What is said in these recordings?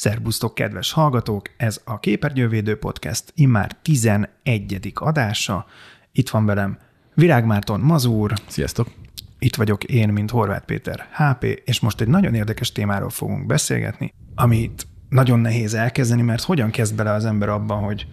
Szerbusztok, kedves hallgatók! Ez a Képernyővédő Podcast immár 11. adása. Itt van velem Virág Márton Mazúr. Sziasztok! Itt vagyok én, mint Horváth Péter HP, és most egy nagyon érdekes témáról fogunk beszélgetni, amit nagyon nehéz elkezdeni, mert hogyan kezd bele az ember abban, hogy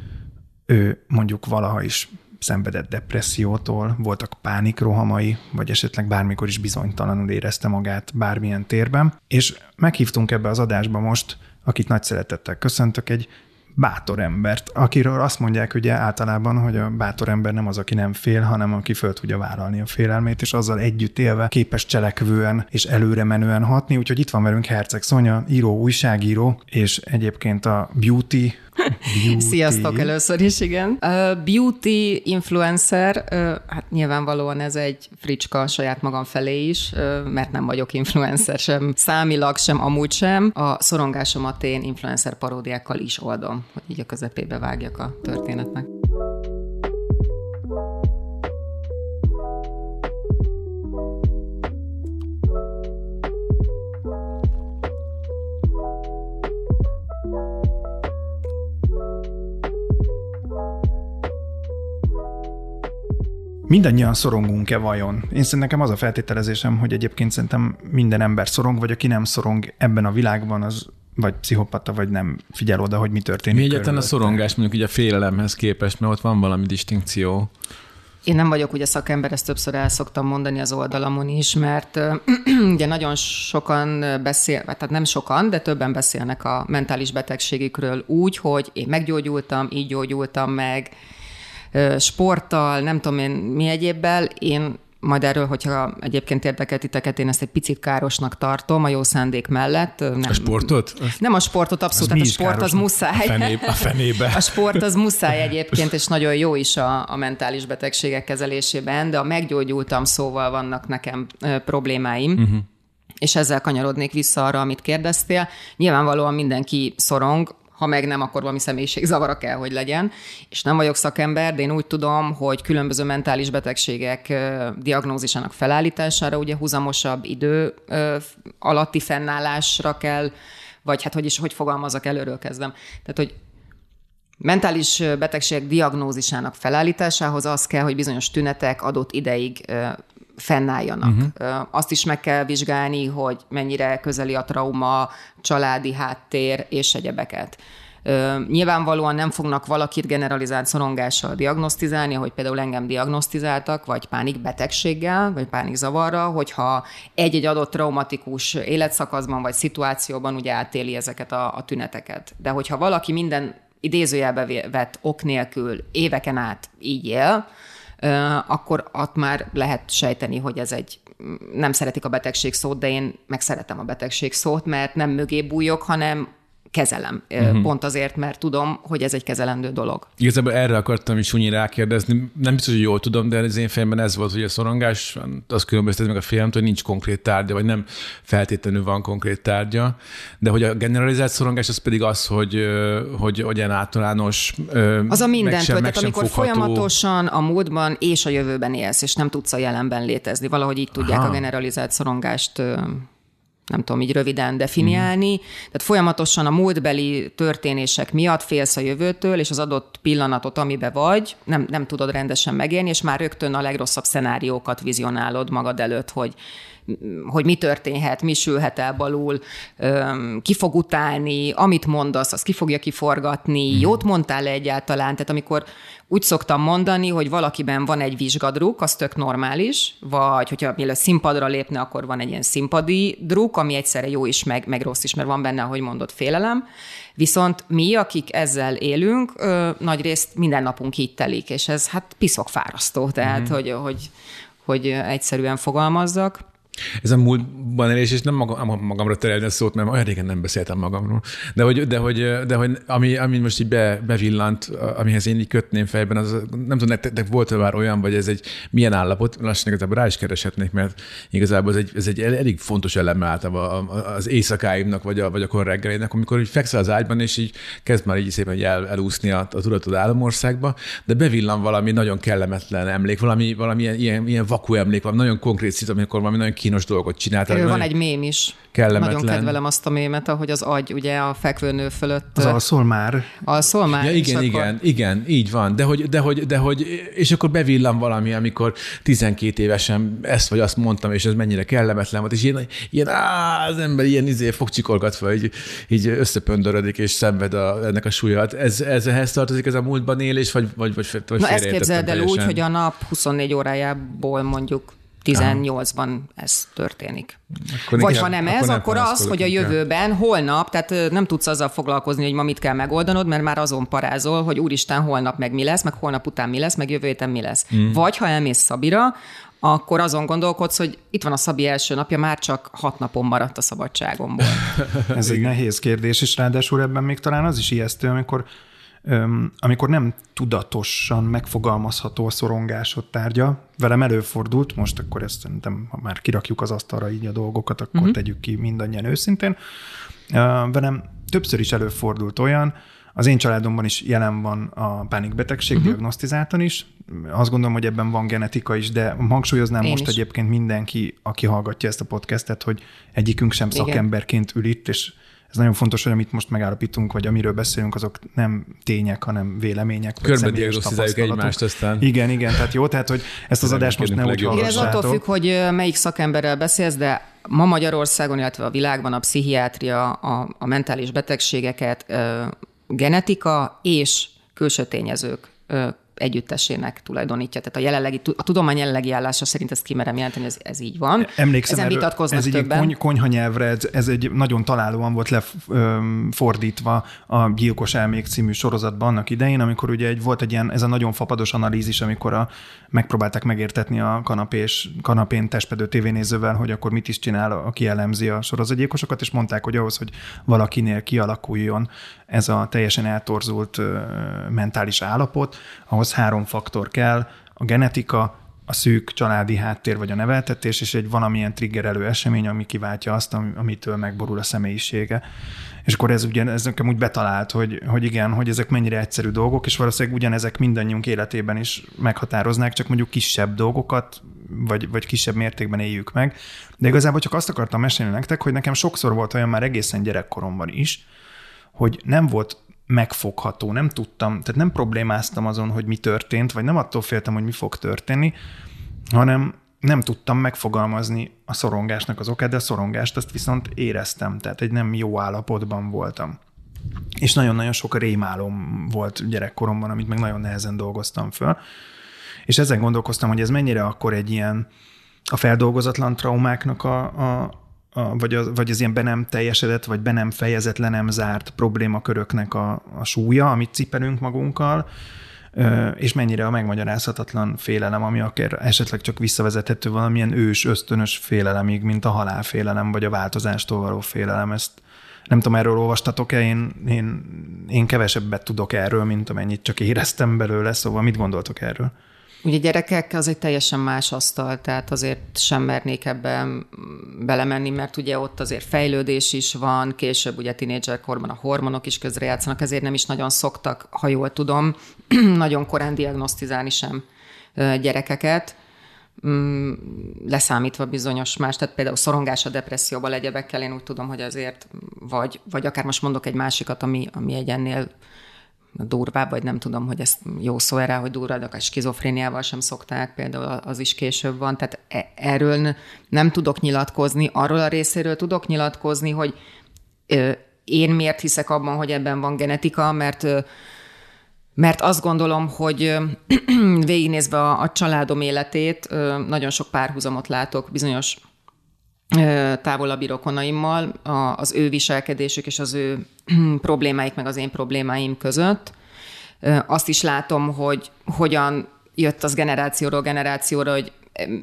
ő mondjuk valaha is szenvedett depressziótól, voltak pánikrohamai, vagy esetleg bármikor is bizonytalanul érezte magát bármilyen térben, és meghívtunk ebbe az adásba most akit nagy szeretettel köszöntök, egy bátor embert, akiről azt mondják ugye általában, hogy a bátor ember nem az, aki nem fél, hanem aki föl tudja vállalni a félelmét, és azzal együtt élve képes cselekvően és előre menően hatni. Úgyhogy itt van velünk Herceg Szonya, író, újságíró, és egyébként a Beauty Sziasztok először is, igen. Uh, beauty influencer, uh, hát nyilvánvalóan ez egy fricska saját magam felé is, mert nem vagyok influencer sem számilag, sem amúgy sem. A szorongásomat én influencer paródiákkal is oldom, hogy így a közepébe vágjak a történetnek. Mindannyian szorongunk-e vajon? Én szerintem nekem az a feltételezésem, hogy egyébként szerintem minden ember szorong, vagy aki nem szorong ebben a világban, az vagy pszichopata, vagy nem figyel oda, hogy mi történik. Mi egyáltalán a szorongás mondjuk ugye a félelemhez képest, mert ott van valami distinkció. Én nem vagyok ugye szakember, ezt többször el szoktam mondani az oldalamon is, mert ugye nagyon sokan beszél, tehát nem sokan, de többen beszélnek a mentális betegségükről úgy, hogy én meggyógyultam, így gyógyultam meg, sporttal, nem tudom én mi egyébbel, én majd erről, hogyha egyébként érdekel titeket, én ezt egy picit károsnak tartom a jó szándék mellett. Nem, a sportot? Nem a sportot, abszolút, tehát a sport az muszáj. A, fené, a fenébe. A sport az muszáj egyébként, és nagyon jó is a, a mentális betegségek kezelésében, de a meggyógyultam szóval vannak nekem problémáim. Uh-huh és ezzel kanyarodnék vissza arra, amit kérdeztél. Nyilvánvalóan mindenki szorong, ha meg nem, akkor valami személyiségzavara kell, hogy legyen. És nem vagyok szakember, de én úgy tudom, hogy különböző mentális betegségek diagnózisának felállítására ugye húzamosabb idő alatti fennállásra kell, vagy hát hogy is, hogy fogalmazok, előről kezdem. Tehát, hogy mentális betegségek diagnózisának felállításához az kell, hogy bizonyos tünetek adott ideig fennálljanak. Uh-huh. Azt is meg kell vizsgálni, hogy mennyire közeli a trauma, családi háttér és egyebeket. Nyilvánvalóan nem fognak valakit generalizált szorongással diagnosztizálni, hogy például engem diagnosztizáltak, vagy pánikbetegséggel, vagy pánikzavarra, hogyha egy-egy adott traumatikus életszakaszban vagy szituációban ugye átéli ezeket a, a tüneteket. De hogyha valaki minden idézőjelbe vett ok nélkül éveken át így él, akkor ott már lehet sejteni, hogy ez egy nem szeretik a betegség szót, de én meg szeretem a betegség szót, mert nem mögé bújok, hanem kezelem. Uh-huh. Pont azért, mert tudom, hogy ez egy kezelendő dolog. Igazából erre akartam is úgy rákérdezni. Nem biztos, hogy jól tudom, de az én fejemben ez volt, hogy a szorongás, az különböztet meg a félelem, hogy nincs konkrét tárgya, vagy nem feltétlenül van konkrét tárgya. De hogy a generalizált szorongás az pedig az, hogy, hogy, hogy ilyen általános. Az a mindent, hogy tehát amikor fogható... folyamatosan a múltban és a jövőben élsz, és nem tudsz a jelenben létezni. Valahogy így tudják Aha. a generalizált szorongást nem tudom így röviden definiálni. Mm. Tehát folyamatosan a múltbeli történések miatt félsz a jövőtől, és az adott pillanatot, amibe vagy, nem, nem tudod rendesen megélni, és már rögtön a legrosszabb szenáriókat vizionálod magad előtt, hogy hogy mi történhet, mi sülhet el balul, ki fog utálni, amit mondasz, az ki fogja kiforgatni, mm. jót mondtál -e egyáltalán? Tehát amikor úgy szoktam mondani, hogy valakiben van egy vizsgadruk, az tök normális, vagy hogyha mielőtt színpadra lépne, akkor van egy ilyen színpadi druk, ami egyszerre jó is, meg, meg rossz is, mert van benne, ahogy mondott, félelem. Viszont mi, akik ezzel élünk, ö, nagy részt minden napunk így telik, és ez hát piszok fárasztó, tehát mm. hogy, hogy, hogy egyszerűen fogalmazzak. Ez a múltban elés, és nem magam, magamra terelni a szót, mert olyan régen nem beszéltem magamról. De hogy, de hogy, de hogy ami, ami most így be, bevillant, amihez én így kötném fejben, az nem tudom, nektek volt már olyan, vagy ez egy milyen állapot, lassan igazából rá is kereshetnék, mert igazából ez egy, ez egy elég fontos eleme általában az éjszakáimnak, vagy a, vagy a reggelének, amikor így fekszel az ágyban, és így kezd már így szépen el, elúszni a, a tudatod álomországba, de bevillan valami nagyon kellemetlen emlék, valami, valami ilyen, ilyen, ilyen vaku emlék, valami nagyon konkrét szit, amikor valami nagyon kínos dolgot csinált. Erről van egy mém is. Kellemetlen. Nagyon kedvelem azt a mémet, ahogy az agy ugye a fekvőnő fölött. Az alszol már. Alszol már. Ja, igen, igen, akkor... igen, így van. De hogy, de, hogy, de hogy, és akkor bevillan valami, amikor 12 évesen ezt vagy azt mondtam, és ez mennyire kellemetlen volt, és ilyen, ilyen á, az ember ilyen izé fogcsikorgatva, így, így összepöndörödik, és szenved a, ennek a súlyat. Ez, ez ehhez tartozik ez a múltban élés, vagy, vagy, vagy, vagy Na ezt képzeld el úgy, hogy a nap 24 órájából mondjuk 18-ban ez történik. Akkor Vagy igen, ha nem ez, akkor, akkor az, hogy a jövőben, holnap, tehát nem tudsz azzal foglalkozni, hogy ma mit kell megoldanod, mert már azon parázol, hogy úristen, holnap meg mi lesz, meg holnap után mi lesz, meg jövő héten mi lesz. Mm. Vagy ha elmész Szabira, akkor azon gondolkodsz, hogy itt van a Szabi első napja, már csak hat napon maradt a szabadságomból. Ez egy nehéz kérdés, és ráadásul ebben még talán az is ijesztő, amikor amikor nem tudatosan megfogalmazható a szorongásod tárgya, velem előfordult, most akkor ezt szerintem, ha már kirakjuk az asztalra így a dolgokat, akkor uh-huh. tegyük ki mindannyian őszintén. Velem többször is előfordult olyan, az én családomban is jelen van a pánikbetegség, uh-huh. diagnosztizáltan is. Azt gondolom, hogy ebben van genetika is, de hangsúlyoznám én most is. egyébként mindenki, aki hallgatja ezt a podcastet, hogy egyikünk sem Igen. szakemberként ül itt, és ez nagyon fontos, hogy amit most megállapítunk, vagy amiről beszélünk, azok nem tények, hanem vélemények. Körbe diagnosztizáljuk egymást aztán. Igen, igen, tehát jó, tehát hogy ezt az adást most ne úgy Igen, ez attól függ, hogy melyik szakemberrel beszélsz, de ma Magyarországon, illetve a világban a pszichiátria, a, a mentális betegségeket, genetika és külső tényezők együttesének tulajdonítja. Tehát a, jelenlegi, a tudomány jelenlegi állása szerint ezt kimerem jelenteni, ez, ez így van. Emlékszem, Ezen erről, ez egy kony, konyha nyelvre, ez, ez egy nagyon találóan volt lefordítva a Gyilkos Elmék című sorozatban annak idején, amikor ugye egy, volt egy ilyen, ez a nagyon fapados analízis, amikor a, megpróbálták megértetni a kanapés, kanapén testpedő tévénézővel, hogy akkor mit is csinál, aki elemzi a sorozatgyilkosokat, és mondták, hogy ahhoz, hogy valakinél kialakuljon ez a teljesen eltorzult mentális állapot, ahhoz három faktor kell, a genetika, a szűk családi háttér vagy a neveltetés, és egy valamilyen triggerelő esemény, ami kiváltja azt, amitől megborul a személyisége. És akkor ez ugye ez nekem úgy betalált, hogy, hogy igen, hogy ezek mennyire egyszerű dolgok, és valószínűleg ugyanezek mindannyiunk életében is meghatároznák, csak mondjuk kisebb dolgokat, vagy, vagy kisebb mértékben éljük meg. De igazából csak azt akartam mesélni nektek, hogy nekem sokszor volt olyan már egészen gyerekkoromban is, hogy nem volt megfogható, nem tudtam, tehát nem problémáztam azon, hogy mi történt, vagy nem attól féltem, hogy mi fog történni, hanem nem tudtam megfogalmazni a szorongásnak az okát, de a szorongást azt viszont éreztem, tehát egy nem jó állapotban voltam. És nagyon-nagyon sok rémálom volt gyerekkoromban, amit meg nagyon nehezen dolgoztam föl. És ezen gondolkoztam, hogy ez mennyire akkor egy ilyen a feldolgozatlan traumáknak a, a, a, vagy, az, vagy az ilyen be nem teljesedett, vagy be nem fejezett, le nem zárt problémaköröknek a, a súlya, amit cipelünk magunkkal, és mennyire a megmagyarázhatatlan félelem, ami akár esetleg csak visszavezethető valamilyen ős, ösztönös félelemig, mint a halálfélelem, vagy a változástól való félelem. Ezt nem tudom, erről olvastatok-e, én, én, én kevesebbet tudok erről, mint amennyit csak éreztem belőle, szóval mit gondoltok erről? Ugye gyerekek az egy teljesen más asztal, tehát azért sem mernék ebben belemenni, mert ugye ott azért fejlődés is van, később ugye tínédzserkorban a hormonok is közrejátszanak, ezért nem is nagyon szoktak, ha jól tudom, nagyon korán diagnosztizálni sem gyerekeket, mm, leszámítva bizonyos más, tehát például szorongás a depresszióban legyebekkel, én úgy tudom, hogy azért, vagy, vagy akár most mondok egy másikat, ami, ami egy ennél durvább, vagy nem tudom, hogy ez jó szó erre, hogy durva, de a skizofréniával sem szokták, például az is később van. Tehát e, erről nem tudok nyilatkozni, arról a részéről tudok nyilatkozni, hogy én miért hiszek abban, hogy ebben van genetika, mert mert azt gondolom, hogy végignézve a, a családom életét, nagyon sok párhuzamot látok bizonyos távolabbi rokonaimmal, az ő viselkedésük és az ő problémáik meg az én problémáim között. Azt is látom, hogy hogyan jött az generációról generációra, hogy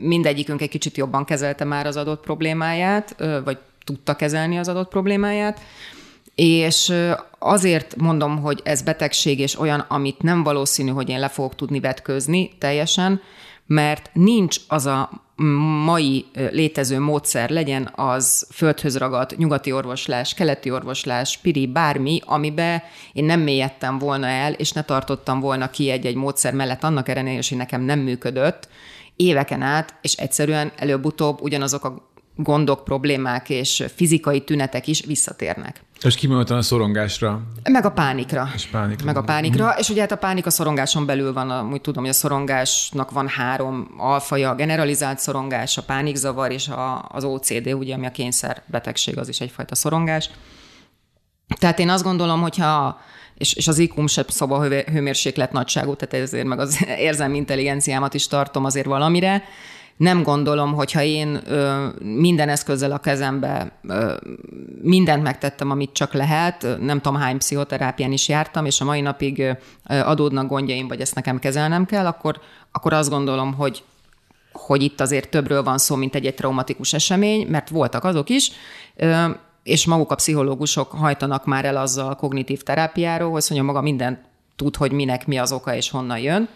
mindegyikünk egy kicsit jobban kezelte már az adott problémáját, vagy tudta kezelni az adott problémáját, és azért mondom, hogy ez betegség és olyan, amit nem valószínű, hogy én le fogok tudni vetközni teljesen, mert nincs az a mai létező módszer legyen az földhöz ragadt nyugati orvoslás, keleti orvoslás, piri, bármi, amibe én nem mélyedtem volna el, és ne tartottam volna ki egy-egy módszer mellett annak ellenére, hogy nekem nem működött, éveken át, és egyszerűen előbb-utóbb ugyanazok a gondok, problémák és fizikai tünetek is visszatérnek. És kimondottan a szorongásra. Meg a pánikra. És pánikra. Meg a pánikra. Mm. És ugye hát a pánik a szorongáson belül van, úgy tudom, hogy a szorongásnak van három alfaja, a generalizált szorongás, a pánikzavar és a, az OCD, ugye, ami a kényszerbetegség, az is egyfajta szorongás. Tehát én azt gondolom, hogyha és, és az IQ-m se szoba hőmérséklet nagyságú, tehát ezért meg az érzelmi intelligenciámat is tartom azért valamire, nem gondolom, hogyha én ö, minden eszközzel a kezembe ö, mindent megtettem, amit csak lehet, nem tudom hány pszichoterápián is jártam, és a mai napig ö, adódnak gondjaim, vagy ezt nekem kezelnem kell, akkor, akkor azt gondolom, hogy hogy itt azért többről van szó, mint egy, egy traumatikus esemény, mert voltak azok is, ö, és maguk a pszichológusok hajtanak már el azzal a kognitív terápiáról, hogy mondja, maga mindent tud, hogy minek mi az oka és honnan jön,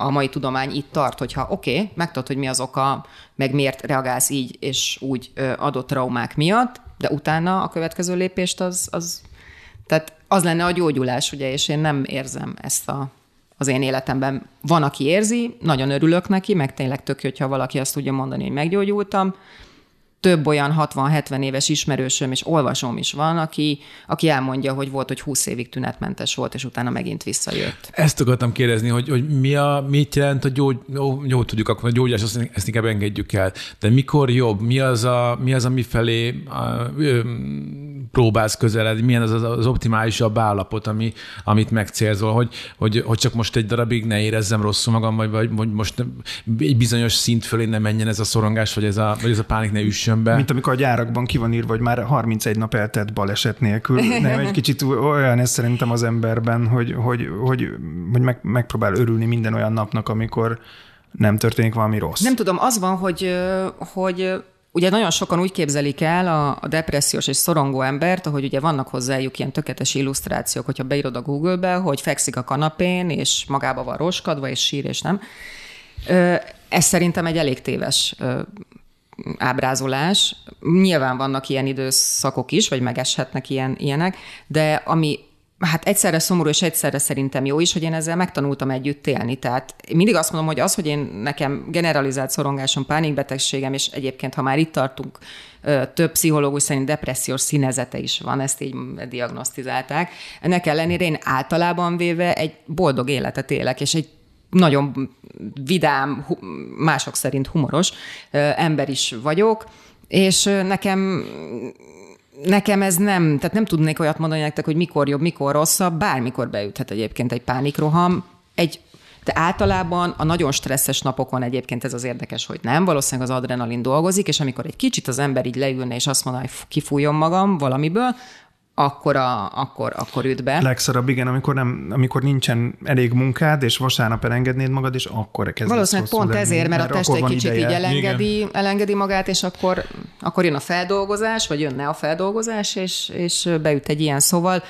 a mai tudomány itt tart, hogyha oké, okay, megtudod, hogy mi az oka, meg miért reagálsz így és úgy adott traumák miatt, de utána a következő lépést az, az tehát az lenne a gyógyulás, ugye, és én nem érzem ezt a, az én életemben. Van, aki érzi, nagyon örülök neki, meg tényleg tök, hogyha valaki azt tudja mondani, hogy meggyógyultam, több olyan 60-70 éves ismerősöm és olvasom is van, aki, aki elmondja, hogy volt, hogy 20 évig tünetmentes volt, és utána megint visszajött. Ezt akartam kérdezni, hogy, hogy mi a, mit jelent a gyógy, jó, jó tudjuk, akkor a gyógyás, azt, ezt inkább engedjük el. De mikor jobb? Mi az, a, mi az ami felé a, próbálsz közeledni? Milyen az, az, az optimálisabb állapot, ami, amit megcélzol? Hogy, hogy, hogy csak most egy darabig ne érezzem rosszul magam, vagy, vagy most egy bizonyos szint fölé ne menjen ez a szorongás, vagy ez a, vagy ez a pánik ne üssön be. Mint amikor a gyárakban ki van írva, hogy már 31 nap eltett baleset nélkül. Nem, egy kicsit olyan ez szerintem az emberben, hogy, hogy, hogy, hogy meg, megpróbál örülni minden olyan napnak, amikor nem történik valami rossz. Nem tudom, az van, hogy, hogy Ugye nagyon sokan úgy képzelik el a, a depressziós és szorongó embert, hogy ugye vannak hozzájuk ilyen tökéletes illusztrációk, hogyha beírod a Google-be, hogy fekszik a kanapén, és magába van roskadva, és sír, és nem. Ez szerintem egy elég téves ábrázolás. Nyilván vannak ilyen időszakok is, vagy megeshetnek ilyen, ilyenek, de ami hát egyszerre szomorú, és egyszerre szerintem jó is, hogy én ezzel megtanultam együtt élni. Tehát mindig azt mondom, hogy az, hogy én nekem generalizált szorongásom, pánikbetegségem, és egyébként, ha már itt tartunk, több pszichológus szerint depressziós színezete is van, ezt így diagnosztizálták. Ennek ellenére én általában véve egy boldog életet élek, és egy nagyon vidám, mások szerint humoros ember is vagyok, és nekem nekem ez nem, tehát nem tudnék olyat mondani nektek, hogy mikor jobb, mikor rosszabb, bármikor beüthet egyébként egy pánikroham. Egy, de általában a nagyon stresszes napokon egyébként ez az érdekes, hogy nem, valószínűleg az adrenalin dolgozik, és amikor egy kicsit az ember így leülne, és azt mondaná, hogy kifújjon magam valamiből, akkor, a, akkor, akkor üt be. Legszarabb, igen, amikor, nem, amikor nincsen elég munkád, és vasárnap elengednéd magad, és akkor kezdesz Valószínűleg pont lenni, ezért, mert, mert a test egy kicsit ideje. így elengedi, elengedi magát, és akkor, akkor jön a feldolgozás, vagy jönne a feldolgozás, és, és beüt egy ilyen. Szóval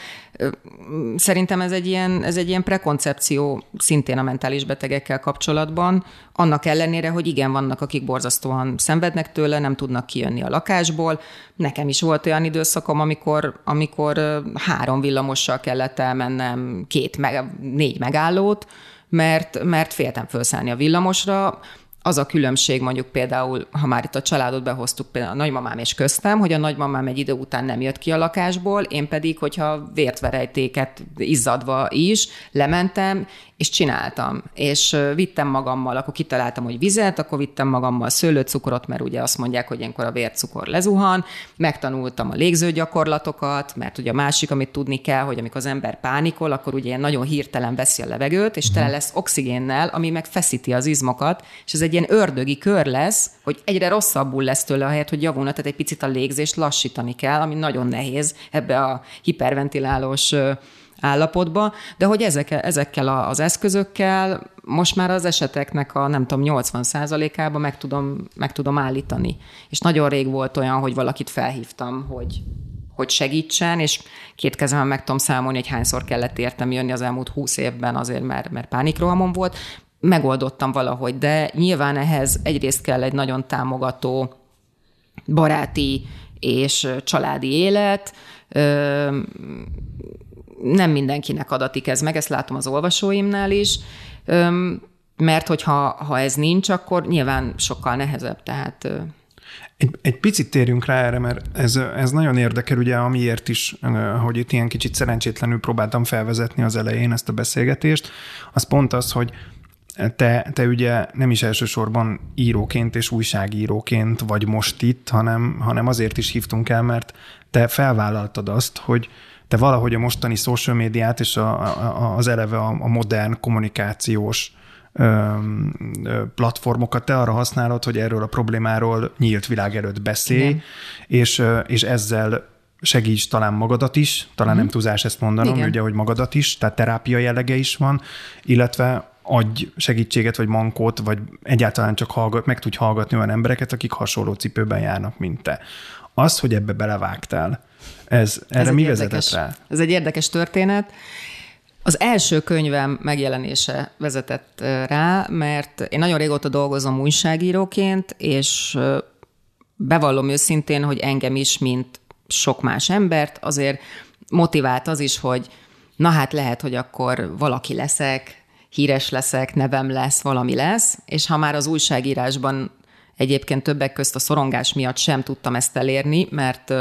Szerintem ez egy, ilyen, ez egy ilyen prekoncepció szintén a mentális betegekkel kapcsolatban, annak ellenére, hogy igen, vannak, akik borzasztóan szenvednek tőle, nem tudnak kijönni a lakásból. Nekem is volt olyan időszakom, amikor, amikor három villamossal kellett elmennem két, meg, négy megállót, mert, mert féltem felszállni a villamosra, az a különbség mondjuk például, ha már itt a családot behoztuk, például a nagymamám és köztem, hogy a nagymamám egy idő után nem jött ki a lakásból, én pedig, hogyha vértverejtéket izzadva is, lementem, és csináltam. És vittem magammal, akkor kitaláltam, hogy vizet, akkor vittem magammal szőlőcukrot, mert ugye azt mondják, hogy ilyenkor a vércukor lezuhan. Megtanultam a légzőgyakorlatokat, mert ugye a másik, amit tudni kell, hogy amikor az ember pánikol, akkor ugye ilyen nagyon hirtelen veszi a levegőt, és tele mhm. lesz oxigénnel, ami megfeszíti az izmokat, és ez egy ilyen ördögi kör lesz, hogy egyre rosszabbul lesz tőle, helyet, hogy javulna, tehát egy picit a légzést lassítani kell, ami nagyon nehéz ebbe a hiperventilálós állapotba, de hogy ezek, ezekkel az eszközökkel most már az eseteknek a nem tudom 80 ába meg tudom, meg tudom állítani. És nagyon rég volt olyan, hogy valakit felhívtam, hogy, hogy segítsen, és két kezemben meg tudom számolni, hogy hányszor kellett értem jönni az elmúlt húsz évben azért, mert, mert pánikrohamom volt. Megoldottam valahogy, de nyilván ehhez egyrészt kell egy nagyon támogató baráti és családi élet, nem mindenkinek adatik ez meg, ezt látom az olvasóimnál is, mert hogyha ha ez nincs, akkor nyilván sokkal nehezebb, tehát Egy, egy picit térjünk rá erre, mert ez, ez nagyon érdekel, ugye, amiért is, hogy itt ilyen kicsit szerencsétlenül próbáltam felvezetni az elején ezt a beszélgetést, az pont az, hogy te, te ugye nem is elsősorban íróként és újságíróként vagy most itt, hanem, hanem azért is hívtunk el, mert te felvállaltad azt, hogy te valahogy a mostani social médiát és a, a, az eleve a, a modern kommunikációs platformokat te arra használod, hogy erről a problémáról nyílt világ előtt beszélj, és, és ezzel segíts talán magadat is, talán uh-huh. nem túlzás ezt mondanom, Igen. ugye, hogy magadat is, tehát terápia jellege is van, illetve adj segítséget, vagy mankót, vagy egyáltalán csak hallgat, meg tudj hallgatni olyan embereket, akik hasonló cipőben járnak, mint te. Az, hogy ebbe belevágtál, ez, erre ez mi vezetett rá? Ez egy érdekes történet. Az első könyvem megjelenése vezetett rá, mert én nagyon régóta dolgozom újságíróként, és bevallom őszintén, hogy engem is, mint sok más embert, azért motivált az is, hogy na hát lehet, hogy akkor valaki leszek, híres leszek, nevem lesz, valami lesz, és ha már az újságírásban egyébként többek közt a szorongás miatt sem tudtam ezt elérni, mert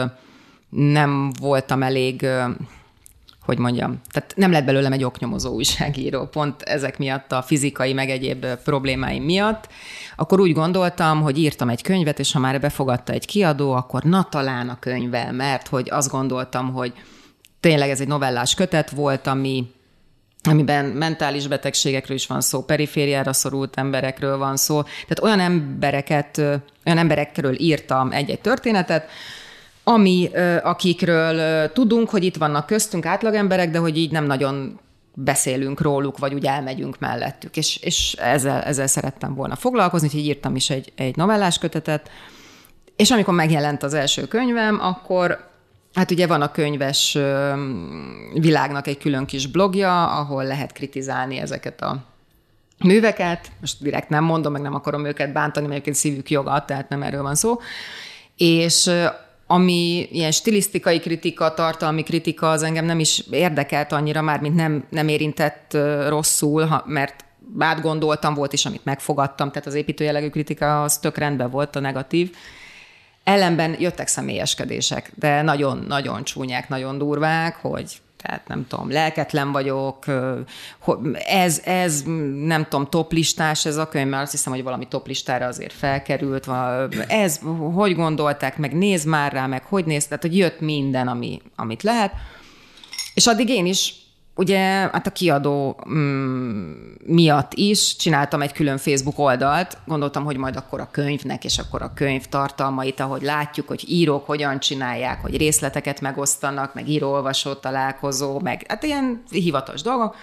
nem voltam elég hogy mondjam, tehát nem lett belőlem egy oknyomozó újságíró, pont ezek miatt a fizikai, meg egyéb problémáim miatt, akkor úgy gondoltam, hogy írtam egy könyvet, és ha már befogadta egy kiadó, akkor na talán a könyvvel, mert hogy azt gondoltam, hogy tényleg ez egy novellás kötet volt, ami amiben mentális betegségekről is van szó, perifériára szorult emberekről van szó. Tehát olyan embereket, olyan emberekről írtam egy-egy történetet, ami, akikről tudunk, hogy itt vannak köztünk átlagemberek, de hogy így nem nagyon beszélünk róluk, vagy úgy elmegyünk mellettük. És, és ezzel, ezzel szerettem volna foglalkozni, úgyhogy írtam is egy, egy novellás kötetet. És amikor megjelent az első könyvem, akkor Hát ugye van a könyves világnak egy külön kis blogja, ahol lehet kritizálni ezeket a műveket. Most direkt nem mondom, meg nem akarom őket bántani, mert egyébként szívük joga, tehát nem erről van szó. És ami ilyen stilisztikai kritika, tartalmi kritika, az engem nem is érdekelt annyira már, mint nem, nem érintett rosszul, ha, mert átgondoltam, volt is, amit megfogadtam, tehát az építőjellegű kritika az tök rendben volt, a negatív. Ellenben jöttek személyeskedések, de nagyon-nagyon csúnyák, nagyon durvák, hogy tehát nem tudom, lelketlen vagyok, ez, ez nem tudom, toplistás ez a könyv, mert azt hiszem, hogy valami toplistára azért felkerült, ez, hogy gondolták, meg néz már rá, meg hogy néz, tehát hogy jött minden, ami, amit lehet. És addig én is ugye hát a kiadó mm, miatt is csináltam egy külön Facebook oldalt, gondoltam, hogy majd akkor a könyvnek, és akkor a könyv tartalmait, ahogy látjuk, hogy írók hogyan csinálják, hogy részleteket megosztanak, meg író-olvasó találkozó, meg hát ilyen hivatalos dolgok.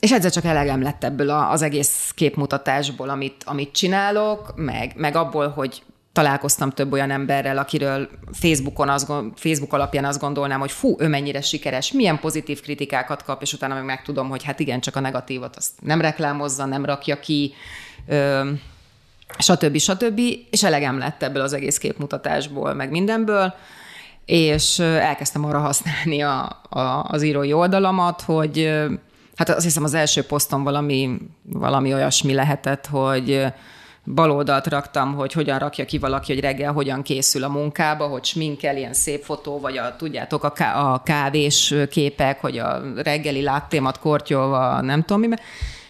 És egyszer csak elegem lett ebből az egész képmutatásból, amit, amit csinálok, meg, meg abból, hogy találkoztam több olyan emberrel, akiről Facebookon az, Facebook alapján azt gondolnám, hogy fú, ő mennyire sikeres, milyen pozitív kritikákat kap, és utána meg megtudom, hogy hát igen, csak a negatívot azt nem reklámozza, nem rakja ki, ö, stb. stb. És elegem lett ebből az egész képmutatásból, meg mindenből, és elkezdtem arra használni a, a, az írói oldalamat, hogy hát azt hiszem az első poszton valami, valami olyasmi lehetett, hogy baloldalt raktam, hogy hogyan rakja ki valaki, hogy reggel hogyan készül a munkába, hogy sminkel, ilyen szép fotó, vagy a, tudjátok, a, ká- a kávés képek, hogy a reggeli láttémat kortyolva, nem tudom mi,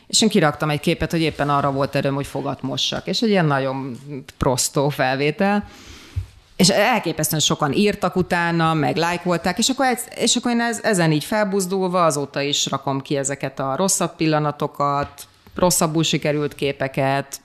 és én kiraktam egy képet, hogy éppen arra volt erőm, hogy fogat mossak. És egy ilyen nagyon prostó felvétel. És elképesztően sokan írtak utána, meg lájkolták, és akkor, és akkor én ez, ezen így felbuzdulva azóta is rakom ki ezeket a rosszabb pillanatokat, rosszabbul sikerült képeket,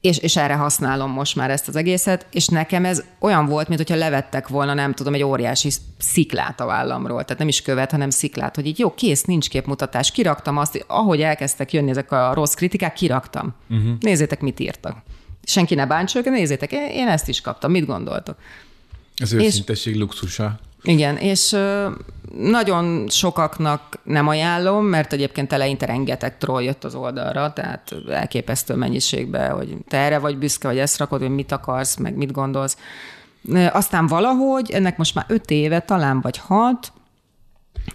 és, és erre használom most már ezt az egészet, és nekem ez olyan volt, mintha levettek volna, nem tudom, egy óriási sziklát a vállamról, tehát nem is követ, hanem sziklát, hogy így jó, kész, nincs képmutatás, kiraktam azt, ahogy elkezdtek jönni ezek a rossz kritikák, kiraktam. Uh-huh. Nézzétek, mit írtak. Senki ne bántsa őket, nézzétek, én ezt is kaptam, mit gondoltok? Ez őszintesség és... luxusa. Igen, és nagyon sokaknak nem ajánlom, mert egyébként eleinte rengeteg troll jött az oldalra, tehát elképesztő mennyiségbe, hogy te erre vagy büszke, vagy ezt rakod, hogy mit akarsz, meg mit gondolsz. Aztán valahogy, ennek most már öt éve talán, vagy hat,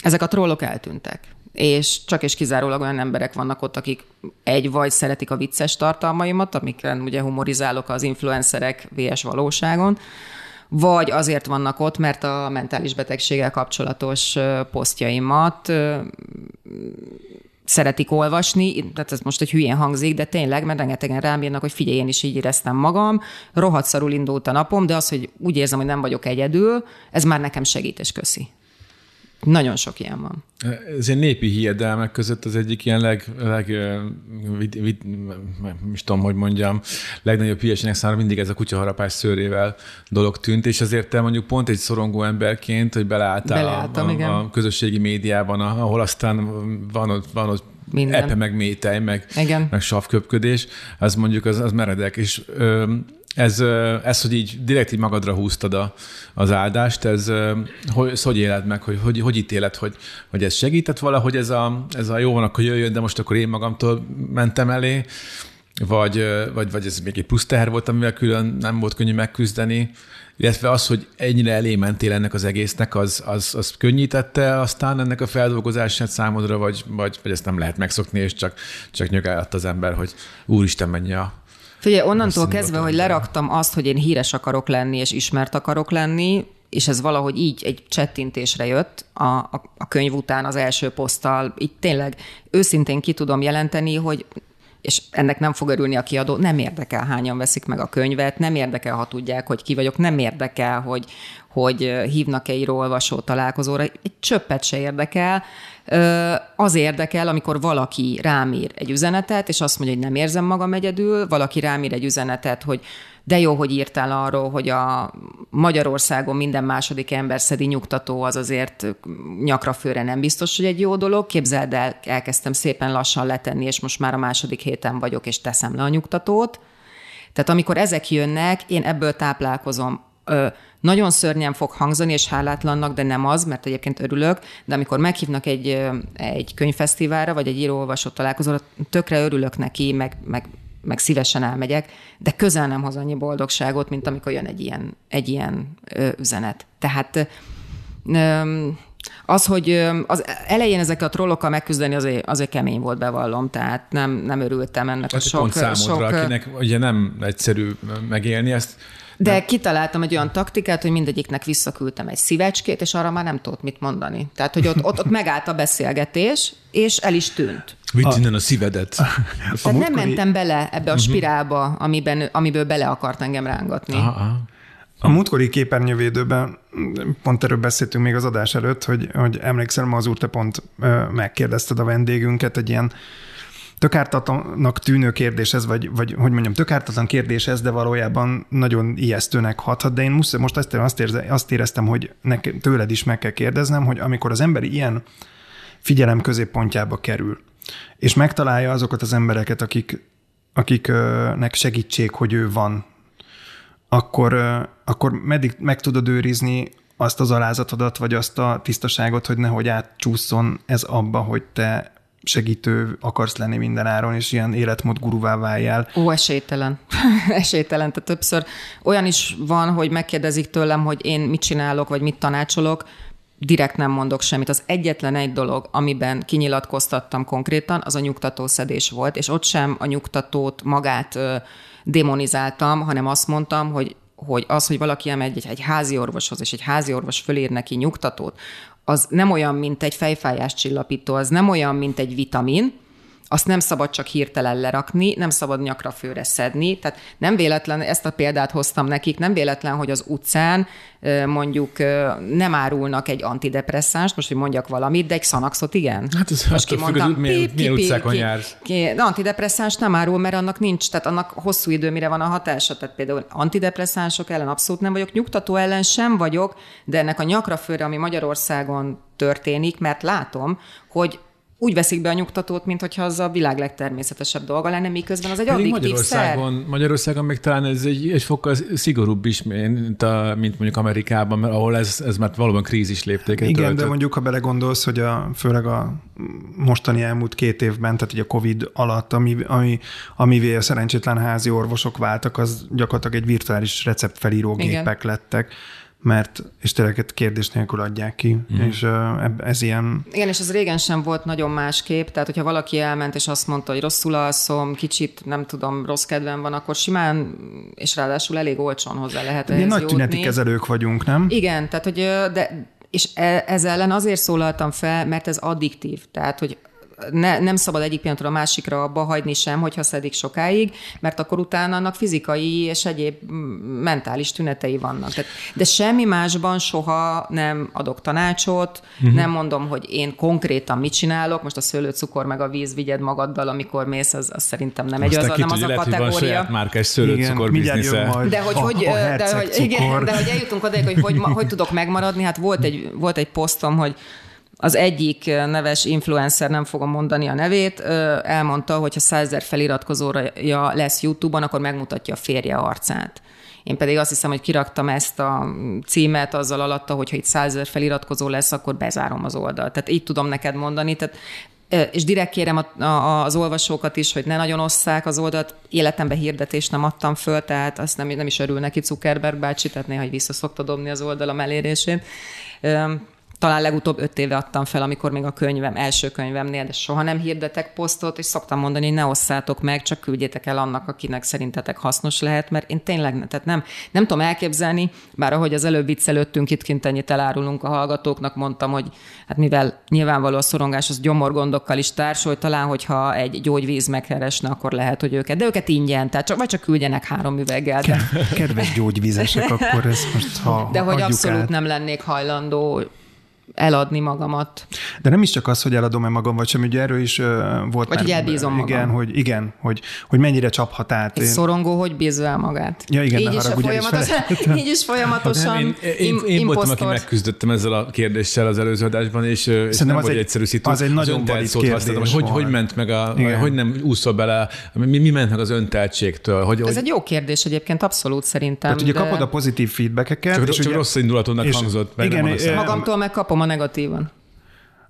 ezek a trollok eltűntek. és csak és kizárólag olyan emberek vannak ott, akik egy vagy szeretik a vicces tartalmaimat, amiken ugye humorizálok az influencerek VS valóságon, vagy azért vannak ott, mert a mentális betegséggel kapcsolatos posztjaimat szeretik olvasni, tehát ez most egy hülyén hangzik, de tényleg, mert rengetegen rám írnak, hogy figyelj, én is így éreztem magam, rohadt szarul indult a napom, de az, hogy úgy érzem, hogy nem vagyok egyedül, ez már nekem segít, és köszi. Nagyon sok ilyen van. Ez ilyen népi hiedelmek között az egyik ilyen leg, leg vid, vid, nem is tudom, hogy mondjam, legnagyobb hülyeségnek számára mindig ez a kutyaharapás szőrével dolog tűnt, és azért te mondjuk pont egy szorongó emberként, hogy beleálltál a, a, a, közösségi médiában, ahol aztán van ott, van ott minden. epe, meg métej, meg, Igen. meg savköpködés, az mondjuk az, az meredek, és ö, ez, ez, hogy így direkt így magadra húztad a, az áldást, ez, hogy, ez hogy éled meg, hogy, hogy, hogy ítéled, hogy, hogy ez segített valahogy ez a, ez a jó van, akkor jöjjön, de most akkor én magamtól mentem elé, vagy, vagy, vagy ez még egy plusz teher volt, amivel külön nem volt könnyű megküzdeni, illetve az, hogy ennyire elé mentél ennek az egésznek, az, az, az könnyítette aztán ennek a feldolgozását számodra, vagy, vagy, vagy ezt nem lehet megszokni, és csak, csak nyögált az ember, hogy úristen, mennyi a Figyelj, onnantól kezdve, hogy leraktam azt, hogy én híres akarok lenni, és ismert akarok lenni, és ez valahogy így egy csettintésre jött a, a, a könyv után az első poszttal. Így tényleg őszintén ki tudom jelenteni, hogy és ennek nem fog örülni a kiadó, nem érdekel, hányan veszik meg a könyvet, nem érdekel, ha tudják, hogy ki vagyok, nem érdekel, hogy, hogy hívnak-e író-olvasó találkozóra, egy csöppet se érdekel. Az érdekel, amikor valaki rám ír egy üzenetet, és azt mondja, hogy nem érzem magam egyedül, valaki rám ír egy üzenetet, hogy de jó, hogy írtál arról, hogy a Magyarországon minden második ember szedi nyugtató, az azért nyakra főre nem biztos, hogy egy jó dolog. Képzeld el, elkezdtem szépen lassan letenni, és most már a második héten vagyok, és teszem le a nyugtatót. Tehát amikor ezek jönnek, én ebből táplálkozom. Ö, nagyon szörnyen fog hangzani, és hálátlannak, de nem az, mert egyébként örülök, de amikor meghívnak egy, egy könyvfesztiválra, vagy egy író-olvasó találkozóra, tökre örülök neki, meg, meg meg szívesen elmegyek, de közel nem hoz annyi boldogságot, mint amikor jön egy ilyen, egy ilyen ö, üzenet. Tehát ö, az, hogy az elején ezekkel a trollokkal megküzdeni azért, azért kemény volt, bevallom, tehát nem, nem örültem ennek hát a sok... Pont számodra, sok, akinek ugye nem egyszerű megélni ezt, de kitaláltam egy olyan taktikát, hogy mindegyiknek visszaküldtem egy szívecskét, és arra már nem tudott mit mondani. Tehát, hogy ott, ott, ott megállt a beszélgetés, és el is tűnt. Vidd a... innen a szívedet. A, a Tehát nem mentem bele ebbe a mhm. spirálba, amiben, amiből bele akart engem rángatni. Aha, aha. A múltkori képernyővédőben pont erről beszéltünk még az adás előtt, hogy, hogy emlékszem, az úr, te pont megkérdezted a vendégünket egy ilyen tök ártatlanak tűnő kérdés ez, vagy, vagy hogy mondjam, tök ártatlan kérdés ez, de valójában nagyon ijesztőnek hathat, de én muszáj, most azt, azt, érze, azt éreztem, hogy nekem, tőled is meg kell kérdeznem, hogy amikor az ember ilyen figyelem középpontjába kerül, és megtalálja azokat az embereket, akik, akiknek segítség, hogy ő van, akkor, akkor meddig meg tudod őrizni azt az alázatodat, vagy azt a tisztaságot, hogy nehogy átcsúszson ez abba, hogy te segítő akarsz lenni minden áron, és ilyen életmód guruvá váljál. Ó, esélytelen. esélytelen. Tehát többször olyan is van, hogy megkérdezik tőlem, hogy én mit csinálok, vagy mit tanácsolok, direkt nem mondok semmit. Az egyetlen egy dolog, amiben kinyilatkoztattam konkrétan, az a nyugtatószedés volt, és ott sem a nyugtatót magát ö, demonizáltam, hanem azt mondtam, hogy hogy az, hogy valaki elmegy egy, egy házi orvoshoz, és egy házi orvos fölír neki nyugtatót, az nem olyan, mint egy fejfájás csillapító, az nem olyan, mint egy vitamin, azt nem szabad csak hirtelen lerakni, nem szabad nyakra főre szedni. Tehát nem véletlen, ezt a példát hoztam nekik, nem véletlen, hogy az utcán mondjuk nem árulnak egy antidepresszáns, most hogy mondjak valamit, de egy szanaxot igen. Hát ez most kimondtam, milyen, milyen utcákon jársz. de antidepresszáns nem árul, mert annak nincs, tehát annak hosszú idő, mire van a hatása. Tehát például antidepresszánsok ellen abszolút nem vagyok, nyugtató ellen sem vagyok, de ennek a nyakra főre, ami Magyarországon történik, mert látom, hogy úgy veszik be a nyugtatót, mint hogyha az a világ legtermészetesebb dolga lenne, miközben az egy Pedig addiktív Magyarországon, szer. Magyarországon még talán ez egy, egy fokkal szigorúbb is, mint, a, mint mondjuk Amerikában, mert ahol ez, ez már valóban krízis léptéket Igen, töltött. de mondjuk, ha belegondolsz, hogy a, főleg a mostani elmúlt két évben, tehát ugye a Covid alatt, ami, ami, amivé a szerencsétlen házi orvosok váltak, az gyakorlatilag egy virtuális receptfelíró gépek lettek mert és tényleg kérdés nélkül adják ki, mm. és ez ilyen... Igen, és ez régen sem volt nagyon másképp, tehát hogyha valaki elment és azt mondta, hogy rosszul alszom, kicsit nem tudom, rossz kedvem van, akkor simán, és ráadásul elég olcsón hozzá lehet ehhez nagy tüneti kezelők vagyunk, nem? Igen, tehát hogy de és e, ez ellen azért szólaltam fel, mert ez addiktív. Tehát, hogy ne, nem szabad egyik pillanatra a másikra abba hagyni sem, hogyha szedik sokáig, mert akkor utána annak fizikai és egyéb mentális tünetei vannak. Tehát, de semmi másban soha nem adok tanácsot, uh-huh. nem mondom, hogy én konkrétan mit csinálok, most a szőlőcukor meg a víz vigyed magaddal, amikor mész, az, az szerintem nem egy az, nem az a lehet, kategória. Hogy márkás szőlőcukor biznisze. De hogy, hogy, a, a de, hogy, igen, de hogy eljutunk oda, hogy, hogy hogy tudok megmaradni, hát volt egy, volt egy posztom, hogy az egyik neves influencer, nem fogom mondani a nevét, elmondta, hogy ha százezer feliratkozója lesz YouTube-on, akkor megmutatja a férje arcát. Én pedig azt hiszem, hogy kiraktam ezt a címet azzal alatta, hogy ha itt százezer feliratkozó lesz, akkor bezárom az oldalt. Tehát így tudom neked mondani. Tehát és direkt kérem az olvasókat is, hogy ne nagyon osszák az oldalt. Életemben hirdetést nem adtam föl, tehát azt nem, nem is örül neki Zuckerberg bácsi, tehát néha vissza szokta dobni az oldalam elérését talán legutóbb öt éve adtam fel, amikor még a könyvem, első könyvemnél, de soha nem hirdetek posztot, és szoktam mondani, hogy ne osszátok meg, csak küldjétek el annak, akinek szerintetek hasznos lehet, mert én tényleg tehát nem, nem tudom elképzelni, bár ahogy az előbb viccelődtünk, itt kint ennyit elárulunk a hallgatóknak, mondtam, hogy hát mivel nyilvánvaló a szorongás az gyomorgondokkal is társul, talán, hogyha egy gyógyvíz megkeresne, akkor lehet, hogy őket, de őket ingyen, tehát csak, vagy csak küldjenek három üveggel. De... Kedves gyógyvízesek, akkor ez most ha De hogy abszolút át. nem lennék hajlandó eladni magamat. De nem is csak az, hogy eladom-e magam, vagy sem, ugye erről is uh, volt Vagy hogy elbízom igen, magam. Hogy, igen, hogy, hogy mennyire csaphat át. Egy én... szorongó, hogy bízza el magát. Ja, igen, így, is folyamatosan, így is folyamatosan Én, én, én, én voltam, aki megküzdöttem ezzel a kérdéssel az előző adásban, és, és nem volt egy egyszerű szitu. Az egy nagyon valid kérdés hogy, hogy, hogy ment meg a, igen. hogy nem úszol bele, mi, mi ment meg az önteltségtől? Hogy, Ez hogy... egy jó kérdés egyébként, abszolút szerintem. Tehát ugye kapod a pozitív feedbackeket. Csak, csak rossz indulatodnak hangzott. Igen, magamtól megkapom a negatívan.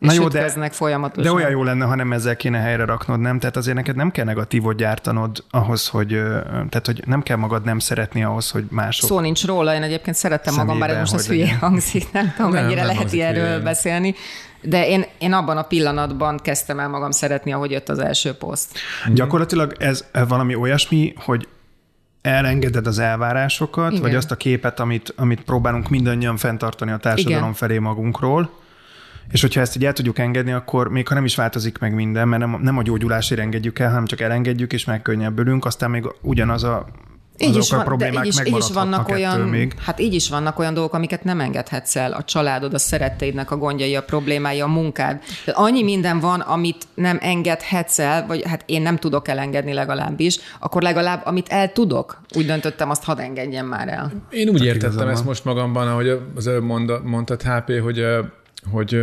Na jó, de, folyamatosan. De olyan jó lenne, ha nem ezzel kéne helyre raknod, nem? Tehát azért neked nem kell negatívot gyártanod ahhoz, hogy, tehát, hogy nem kell magad nem szeretni ahhoz, hogy mások. Szó nincs róla, én egyébként szerettem magam, bár most az hülye hangzik, nem tudom, nem, mennyire nem lehet erről hülye. beszélni. De én, én abban a pillanatban kezdtem el magam szeretni, ahogy jött az első poszt. Gyakorlatilag ez valami olyasmi, hogy elengeded az elvárásokat, Igen. vagy azt a képet, amit, amit próbálunk mindannyian fenntartani a társadalom Igen. felé magunkról, és hogyha ezt így el tudjuk engedni, akkor még ha nem is változik meg minden, mert nem, nem a gyógyulásért engedjük el, hanem csak elengedjük, és megkönnyebbülünk, aztán még ugyanaz a így is, van, de így, is, így is vannak olyan, még. hát így is vannak olyan dolgok, amiket nem engedhetsz el. A családod, a szeretteidnek a gondjai, a problémái, a munkád. De annyi minden van, amit nem engedhetsz el, vagy hát én nem tudok elengedni legalábbis, akkor legalább amit el tudok, úgy döntöttem, azt hadd engedjem már el. Én úgy Csak értettem ezt most magamban, ahogy az előbb mondtad, HP, hogy hogy,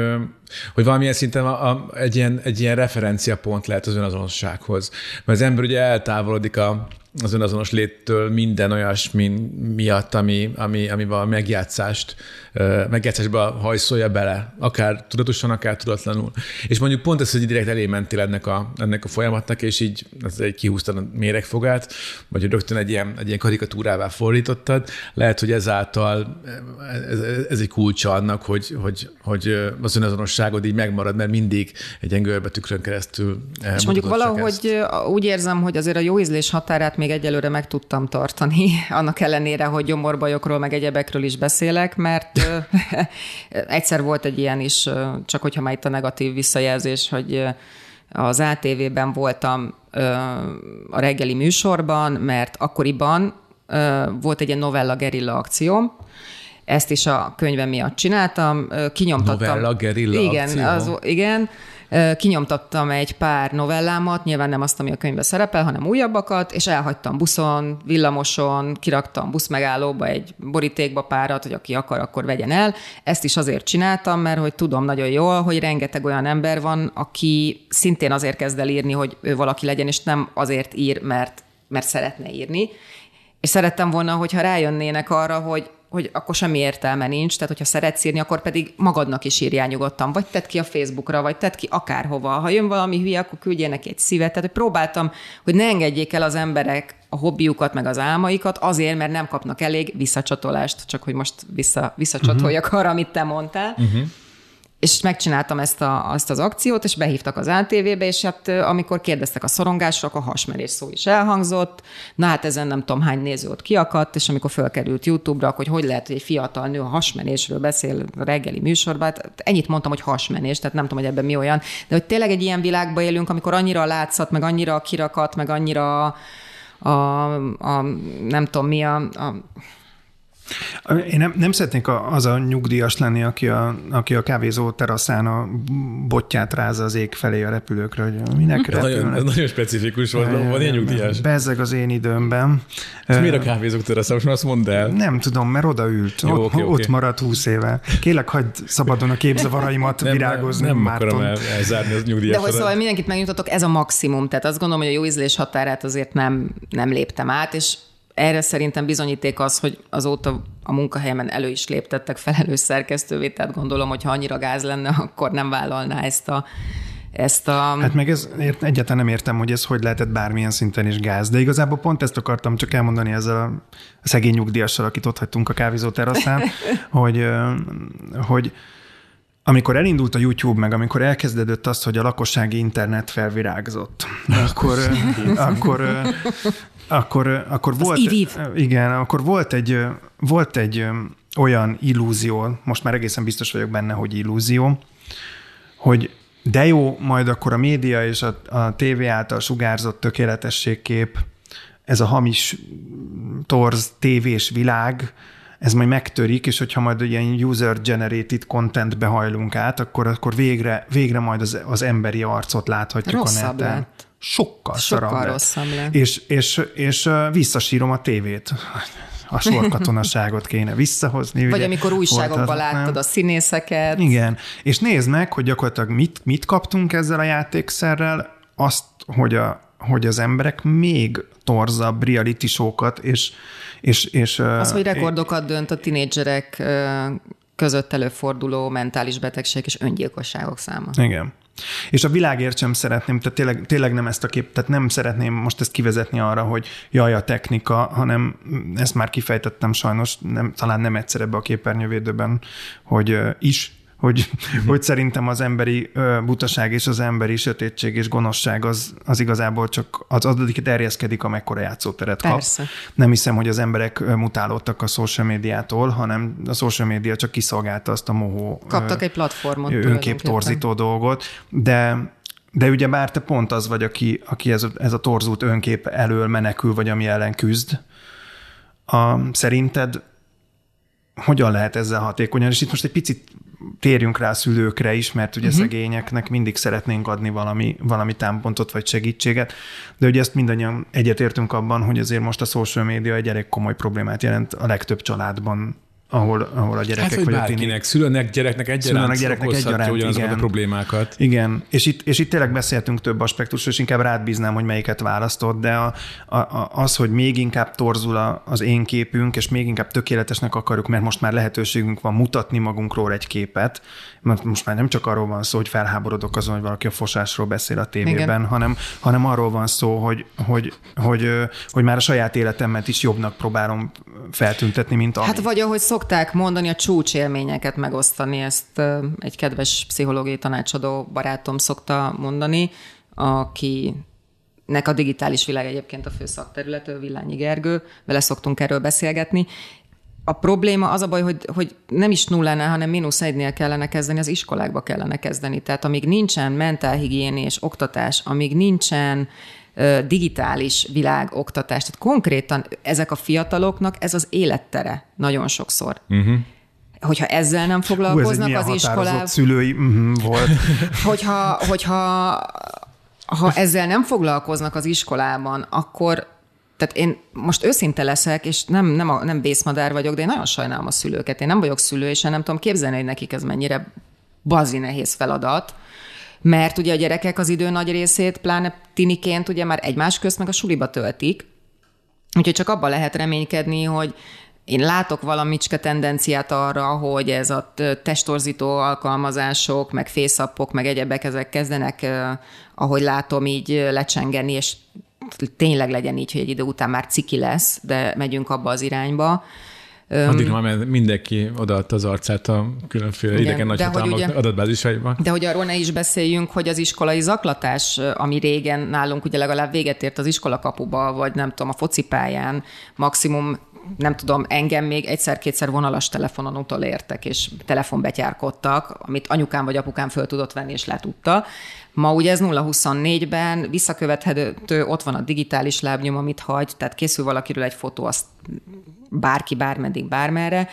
hogy valamilyen szinten a, a, egy, ilyen, egy ilyen referenciapont lehet az önazonossághoz. Mert az ember ugye eltávolodik a, az önazonos léttől minden olyasmi miatt, ami, ami, ami a megjátszást, megjátszásba hajszolja bele, akár tudatosan, akár tudatlanul. És mondjuk pont ez, hogy direkt elé mentél ennek a, ennek a folyamatnak, és így ez egy kihúztad a méregfogát, vagy rögtön egy ilyen, egy ilyen karikatúrává fordítottad, lehet, hogy ezáltal ez, ez egy kulcsa annak, hogy, hogy, hogy az önazonosságod így megmarad, mert mindig egy ilyen görbetükrön keresztül És mondjuk valahogy ezt. úgy érzem, hogy azért a jó ízlés határát még egyelőre meg tudtam tartani, annak ellenére, hogy gyomorbajokról, meg egyebekről is beszélek, mert egyszer volt egy ilyen is, csak hogyha már itt a negatív visszajelzés, hogy az ATV-ben voltam a reggeli műsorban, mert akkoriban volt egy ilyen novella gerilla akció, ezt is a könyvem miatt csináltam, kinyomtattam. Novella gerilla igen, akció. Az, igen, Kinyomtattam egy pár novellámat, nyilván nem azt, ami a könyvben szerepel, hanem újabbakat, és elhagytam buszon, villamoson, kiraktam buszmegállóba egy borítékba párat, hogy aki akar, akkor vegyen el. Ezt is azért csináltam, mert hogy tudom nagyon jól, hogy rengeteg olyan ember van, aki szintén azért kezd el írni, hogy ő valaki legyen, és nem azért ír, mert, mert szeretne írni. És szerettem volna, hogyha rájönnének arra, hogy hogy akkor semmi értelme nincs, tehát hogyha szeretsz írni, akkor pedig magadnak is írjál nyugodtan, vagy tedd ki a Facebookra, vagy tedd ki akárhova. Ha jön valami hülye, akkor küldjél neki egy szívet. Tehát hogy próbáltam, hogy ne engedjék el az emberek a hobbiukat, meg az álmaikat, azért, mert nem kapnak elég visszacsatolást, csak hogy most vissza, visszacsatoljak uh-huh. arra, amit te mondtál. Uh-huh és megcsináltam ezt a, azt az akciót, és behívtak az ATV-be, és hát amikor kérdeztek a szorongásra, akkor hasmerés szó is elhangzott. Na hát ezen nem tudom hány néző ott kiakadt, és amikor fölkerült YouTube-ra, hogy hogy lehet, hogy egy fiatal nő a hasmenésről beszél a reggeli műsorban, hát ennyit mondtam, hogy hasmenés, tehát nem tudom, hogy ebben mi olyan, de hogy tényleg egy ilyen világban élünk, amikor annyira látszat, meg annyira kirakat, meg annyira a, a nem tudom mi a, a én nem, nem szeretnék a, az a nyugdíjas lenni, aki a, aki a kávézó teraszán a botját rázza az ég felé a repülőkre, hogy minek ez nagyon, ez nagyon specifikus volt, van ilyen nyugdíjas. Bezzeg az én időmben. És miért a kávézók teraszán? Most már azt mondd el. Nem tudom, mert odaült. Jó, ott, okay, ott okay. maradt húsz éve. Kélek, hagyd szabadon a képzavaraimat nem, virágozni. Nem, nem akarom el, elzárni az nyugdíjas. De hogy szóval mindenkit megnyugtatok, ez a maximum. Tehát azt gondolom, hogy a jó ízlés határát azért nem, nem léptem át, és erre szerintem bizonyíték az, hogy azóta a munkahelyemen elő is léptettek felelős szerkesztővé, tehát gondolom, hogy ha annyira gáz lenne, akkor nem vállalná ezt a ezt a... Hát meg ez, egyáltalán nem értem, hogy ez hogy lehetett bármilyen szinten is gáz, de igazából pont ezt akartam csak elmondani ezzel a szegény nyugdíjassal, akit ott hagytunk a kávézó teraszán, hogy, hogy amikor elindult a YouTube, meg amikor elkezdődött az, hogy a lakossági internet felvirágzott, akkor, akkor, akkor, akkor volt, igen, akkor volt egy, volt egy olyan illúzió, most már egészen biztos vagyok benne, hogy illúzió, hogy de jó, majd akkor a média és a, a tévé által sugárzott tökéletességkép, ez a hamis torz tévés világ, ez majd megtörik, és hogyha majd ilyen user-generated contentbe hajlunk át, akkor, akkor végre, végre majd az, az emberi arcot láthatjuk Rosszabb a neten. Lett. Sokkal, Sokkal szarabb rosszabb lett. És, és, és visszasírom a tévét a sorkatonaságot kéne visszahozni. Vagy ugye, amikor újságokban láttad a színészeket. Igen, és nézd meg, hogy gyakorlatilag mit, mit kaptunk ezzel a játékszerrel, azt, hogy, a, hogy az emberek még torzabb reality show-kat és, és, és az, hogy rekordokat dönt a tinédzserek között előforduló mentális betegség és öngyilkosságok száma. Igen. És a világért sem szeretném, tehát tényleg, tényleg nem ezt a kép, tehát nem szeretném most ezt kivezetni arra, hogy jaj a technika, hanem ezt már kifejtettem sajnos, nem, talán nem egyszer ebbe a képernyővédőben, hogy is hogy, hogy szerintem az emberi butaság és az emberi sötétség és gonoszság az, az igazából csak az addig terjeszkedik, amekkora játszóteret kap. Persze. Nem hiszem, hogy az emberek mutálódtak a social médiától, hanem a social média csak kiszolgálta azt a mohó Kaptak egy platformot. Önképtorzító dolgot, de de ugye bár te pont az vagy, aki, aki ez, a, ez a torzult önkép elől menekül, vagy ami ellen küzd. A, szerinted hogyan lehet ezzel hatékonyan? És itt most egy picit térjünk rá a szülőkre is, mert ugye uh-huh. szegényeknek mindig szeretnénk adni valami, valami támpontot vagy segítséget, de ugye ezt mindannyian egyetértünk abban, hogy azért most a social media egy elég komoly problémát jelent a legtöbb családban ahol, ahol a gyerekek hát, vagy bárkinek, szülőnek, gyereknek egyaránt szülőnek, gyereknek egyaránt, igen. a problémákat. Igen, és itt, és itt tényleg beszéltünk több aspektusról, és inkább rád bíznám, hogy melyiket választott, de a, a, a, az, hogy még inkább torzul a, az én képünk, és még inkább tökéletesnek akarjuk, mert most már lehetőségünk van mutatni magunkról egy képet, mert most már nem csak arról van szó, hogy felháborodok azon, hogy valaki a fosásról beszél a tévében, hanem, hanem arról van szó, hogy, hogy, hogy, hogy, már a saját életemet is jobbnak próbálom feltüntetni, mint ami. Hát vagy ahogy szokták mondani, a csúcsélményeket megosztani, ezt egy kedves pszichológiai tanácsadó barátom szokta mondani, aki nek a digitális világ egyébként a fő szakterülető, Villányi Gergő, vele szoktunk erről beszélgetni, a probléma az a baj, hogy, hogy nem is nullánál, hanem mínusz egynél kellene kezdeni, az iskolákba kellene kezdeni. Tehát amíg nincsen mentálhigiéni és oktatás, amíg nincsen digitális világ oktatás, tehát konkrétan ezek a fiataloknak ez az élettere nagyon sokszor. Uh-huh hogyha ezzel nem foglalkoznak Hú, ez az iskolában. szülői uh-huh, volt. hogyha, hogyha ha ezzel nem foglalkoznak az iskolában, akkor tehát én most őszinte leszek, és nem, nem, a, nem bészmadár vagyok, de én nagyon sajnálom a szülőket. Én nem vagyok szülő, és nem tudom képzelni, hogy nekik ez mennyire bazi nehéz feladat, mert ugye a gyerekek az idő nagy részét, pláne tiniként ugye már egymás közt meg a suliba töltik, úgyhogy csak abban lehet reménykedni, hogy én látok valamicske tendenciát arra, hogy ez a testorzító alkalmazások, meg fészapok, meg egyebek, ezek kezdenek, ahogy látom, így lecsengeni, és tényleg legyen így, hogy egy idő után már ciki lesz, de megyünk abba az irányba. Addig már mindenki odaadta az arcát a különféle Igen, idegen nagyhatalmak adatbázisaiban. De hogy arról ne is beszéljünk, hogy az iskolai zaklatás, ami régen nálunk ugye legalább véget ért az iskolakapuba, vagy nem tudom, a focipályán, maximum nem tudom, engem még egyszer-kétszer vonalas telefonon utolértek, és telefonbetyárkodtak, amit anyukám vagy apukám föl tudott venni, és letudta. Ma ugye ez 0-24-ben visszakövethető, ott van a digitális lábnyom, amit hagy, tehát készül valakiről egy fotó, azt bárki, bármeddig, bármerre,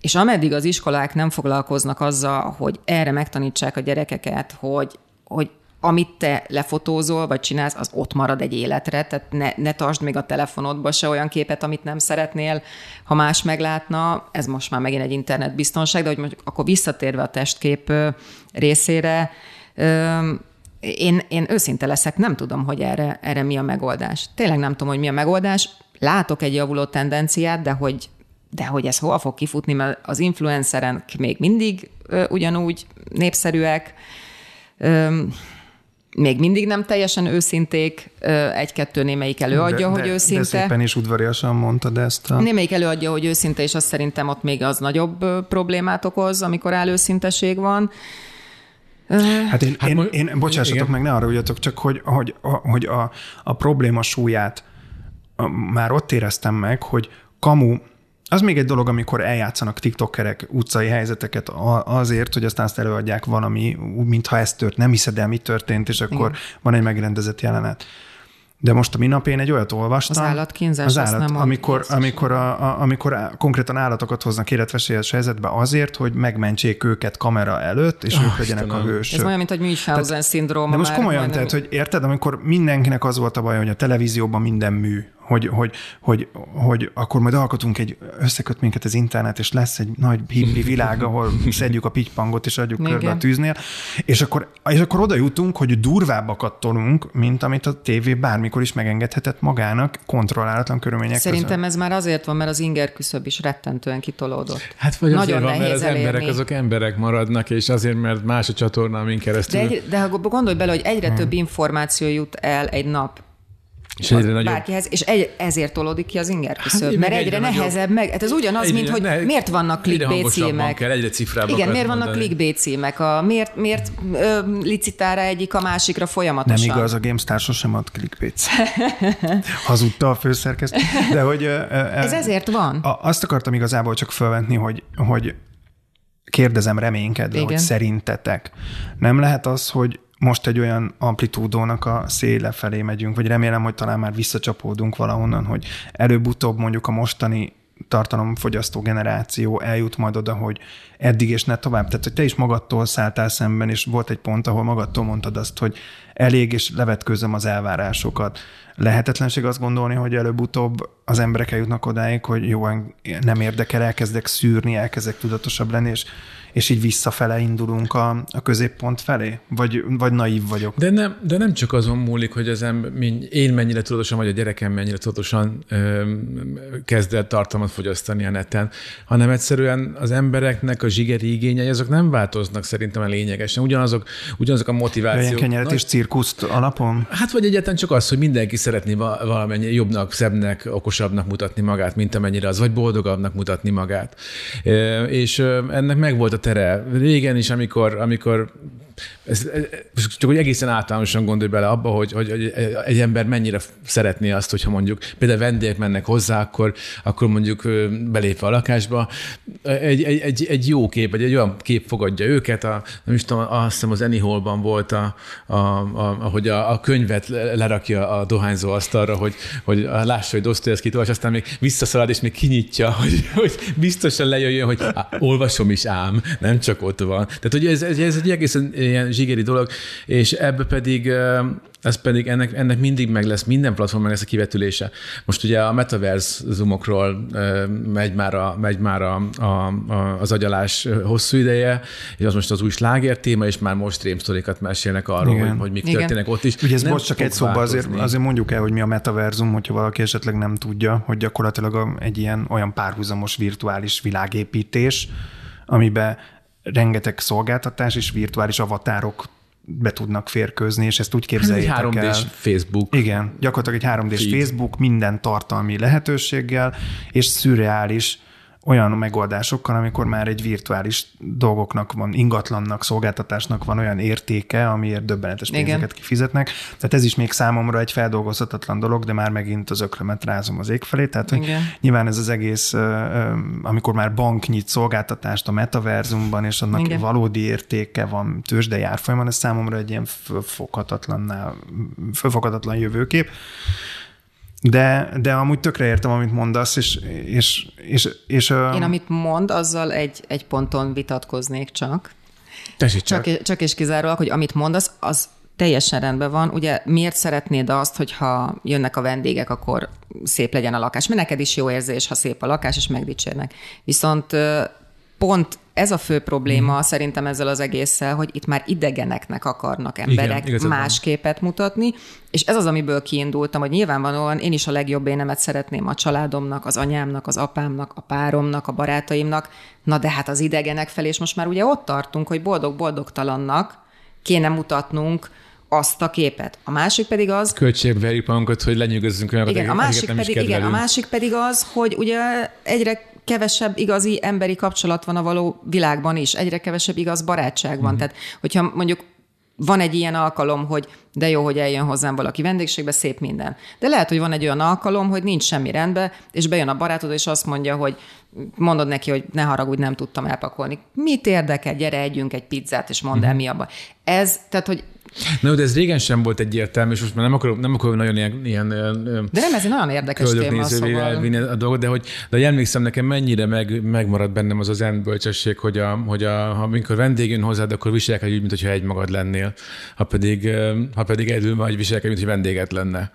és ameddig az iskolák nem foglalkoznak azzal, hogy erre megtanítsák a gyerekeket, hogy, hogy amit te lefotózol, vagy csinálsz, az ott marad egy életre, tehát ne, ne tartsd még a telefonodba se olyan képet, amit nem szeretnél, ha más meglátna. Ez most már megint egy internetbiztonság, de hogy most akkor visszatérve a testkép részére, én, én őszinte leszek, nem tudom, hogy erre, erre mi a megoldás. Tényleg nem tudom, hogy mi a megoldás. Látok egy javuló tendenciát, de hogy, de hogy ez hol fog kifutni, mert az influencerek még mindig ugyanúgy népszerűek, még mindig nem teljesen őszinték, egy-kettő némelyik előadja, de, hogy de, őszinte. De szépen is udvariasan mondtad ezt. A... Némelyik előadja, hogy őszinte, és azt szerintem ott még az nagyobb problémát okoz, amikor előszinteség van. Hát én, hát én, én bocsássatok igen. meg, ne arra ugyatok, csak hogy, hogy, hogy a, a probléma súlyát már ott éreztem meg, hogy kamu, az még egy dolog, amikor eljátszanak tiktokerek utcai helyzeteket azért, hogy aztán azt előadják valami, mintha ez tört, nem hiszed el, mi történt, és akkor Igen. van egy megrendezett jelenet. De most a minap én egy olyat olvastam. Az állatkínzás, az állat, nem amikor, amikor, a, a, amikor konkrétan állatokat hoznak életveszélyes helyzetbe azért, hogy megmentsék őket kamera előtt, és oh, ők legyenek a hősök. Ez olyan, mint egy Münchhausen szindróma. De most komolyan, tehát, hogy érted, amikor mindenkinek az volt a baj, hogy a televízióban minden mű, hogy, hogy, hogy, hogy akkor majd alkotunk egy, összeköt minket az internet, és lesz egy nagy hippi világ, ahol szedjük a pitypangot, és adjuk Igen. körbe a tűznél, és akkor, és akkor oda jutunk, hogy durvábbakat tolunk, mint amit a tévé bármikor is megengedhetett magának kontrollálatlan körülmények Szerintem között. ez már azért van, mert az inger küszöb is rettentően kitolódott. Hát vagy Nagyon azért van, mert az elérni. emberek azok emberek maradnak, és azért, mert más a csatorna, amin keresztül. De, egy, de ha gondolj bele, hogy egyre hmm. több információ jut el egy nap és egyre nagyobb. Bárkihez, és egy, ezért tolódik ki az inger küszöb, hát, mert egyre, egyre nehezebb meg. Hát ez ugyanaz, egyre, mint hogy ne, miért vannak clickbait címek. Kell, egyre Igen, miért vannak clickbait címek? A, miért miért ö, licitál egyik a másikra folyamatosan? Nem igaz, a GameStar sosem ad clickbait Hazudta a főszerkesztő. De hogy... Ö, ö, ez ezért van. A, azt akartam igazából csak felvetni, hogy, hogy kérdezem reménykedve, Igen. hogy szerintetek nem lehet az, hogy most egy olyan amplitúdónak a széle felé megyünk, vagy remélem, hogy talán már visszacsapódunk valahonnan, hogy előbb-utóbb mondjuk a mostani tartalomfogyasztó generáció eljut majd oda, hogy eddig és ne tovább. Tehát, hogy te is magadtól szálltál szemben, és volt egy pont, ahol magadtól mondtad azt, hogy elég, és levetkőzöm az elvárásokat. Lehetetlenség azt gondolni, hogy előbb-utóbb az emberek eljutnak odáig, hogy jó, nem érdekel, elkezdek szűrni, elkezdek tudatosabb lenni, és és így visszafele indulunk a, a középpont felé? Vagy, vagy naív vagyok? De nem, de nem csak azon múlik, hogy az ember, én mennyire tudatosan, vagy a gyerekem mennyire tudatosan ö, kezd el tartalmat fogyasztani a neten, hanem egyszerűen az embereknek a zsigeri igényei, azok nem változnak szerintem a lényegesen. Ugyanazok, ugyanazok a motivációk. Ilyen kenyeret és cirkuszt alapon? Hát vagy egyáltalán csak az, hogy mindenki szeretné valamennyi jobbnak, szebbnek, okosabbnak mutatni magát, mint amennyire az, vagy boldogabbnak mutatni magát. És ennek megvolt a tere. Régen is, amikor, amikor ez, csak hogy egészen általánosan gondolj bele abba, hogy, hogy, hogy egy ember mennyire szeretné azt, hogyha mondjuk például vendégek mennek hozzá, akkor, akkor mondjuk belépve a lakásba, egy, egy, egy, egy jó kép, vagy egy olyan kép fogadja őket, a, nem is tudom, azt hiszem az Anyhol-ban volt, a, a, a, ahogy a, a könyvet lerakja a dohányzó asztalra, hogy, hogy lássa, hogy Dostoyevskit olvas, aztán még visszaszalad, és még kinyitja, hogy, hogy biztosan lejöjjön, hogy á, olvasom is ám, nem csak ott van. Tehát, hogy ez, ez, ez egy egészen ilyen zsigeri dolog, és ebbe pedig ez pedig ennek, ennek mindig meg lesz, minden platformon lesz a kivetülése. Most ugye a metaverzumokról megy már, a, megy már a, a, a, az agyalás hosszú ideje, és az most az új sláger téma, és már most rémsztorikat mesélnek arról, hogy, hogy mik Igen. történnek ott is. Ugye ez most csak egy szóba, azért, azért mondjuk el, hogy mi a metaverzum, hogyha valaki esetleg nem tudja, hogy gyakorlatilag egy ilyen olyan párhuzamos virtuális világépítés, amiben rengeteg szolgáltatás és virtuális avatárok be tudnak férkőzni, és ezt úgy Ez egy képzeljétek 3 el. Facebook. Igen, gyakorlatilag egy 3 d Feed. Facebook minden tartalmi lehetőséggel, és szürreális olyan megoldásokkal, amikor már egy virtuális dolgoknak van, ingatlannak, szolgáltatásnak van olyan értéke, amiért döbbenetes Igen. pénzeket kifizetnek. Tehát ez is még számomra egy feldolgozhatatlan dolog, de már megint az ökrömet rázom az ég felé. Tehát, hogy Igen. nyilván ez az egész, amikor már bank nyit szolgáltatást a metaverzumban, és annak Igen. valódi értéke van tőzsdei árfolyamon, ez számomra egy ilyen fölfoghatatlan jövőkép. De, de amúgy tökre értem, amit mondasz, és, és, és, és Én amit mond, azzal egy, egy ponton vitatkoznék csak. Tessék csak. Csak, csak és kizárólag, hogy amit mondasz, az teljesen rendben van. Ugye miért szeretnéd azt, hogyha jönnek a vendégek, akkor szép legyen a lakás? Mert neked is jó érzés, ha szép a lakás, és megdicsérnek. Viszont pont ez a fő probléma mm. szerintem ezzel az egésszel, hogy itt már idegeneknek akarnak emberek van. más képet mutatni, és ez az, amiből kiindultam, hogy nyilvánvalóan én is a legjobb énemet szeretném a családomnak, az anyámnak, az apámnak, a páromnak, a barátaimnak, na de hát az idegenek felé, és most már ugye ott tartunk, hogy boldog-boldogtalannak kéne mutatnunk azt a képet. A másik pedig az, Költségbe verjük magunkat, hogy lenyűgözzünk olyanokat, igen, a másik, pedig, igen, a másik pedig az, hogy ugye egyre kevesebb igazi emberi kapcsolat van a való világban is, egyre kevesebb igaz barátság van. Mm. Tehát, hogyha mondjuk van egy ilyen alkalom, hogy de jó, hogy eljön hozzám valaki vendégségbe, szép minden. De lehet, hogy van egy olyan alkalom, hogy nincs semmi rendben, és bejön a barátod, és azt mondja, hogy mondod neki, hogy ne haragudj, nem tudtam elpakolni. Mit érdekel, gyere, együnk egy pizzát, és mondd el, mi abban. Ez, tehát, hogy Na, de ez régen sem volt egyértelmű, és most már nem akarom, nem akarom nagyon ilyen, ilyen de nem, ez egy nagyon érdekes téma, szóval. elvinni a dolgot, de hogy, de hogy emlékszem nekem, mennyire meg, megmaradt bennem az az zen bölcsesség, hogy, a, hogy a, amikor vendég jön hozzád, akkor viselkedj úgy, mintha egy magad lennél. Ha pedig, ha pedig egyedül vagy, viselkedj, mint hogy vendéget lenne.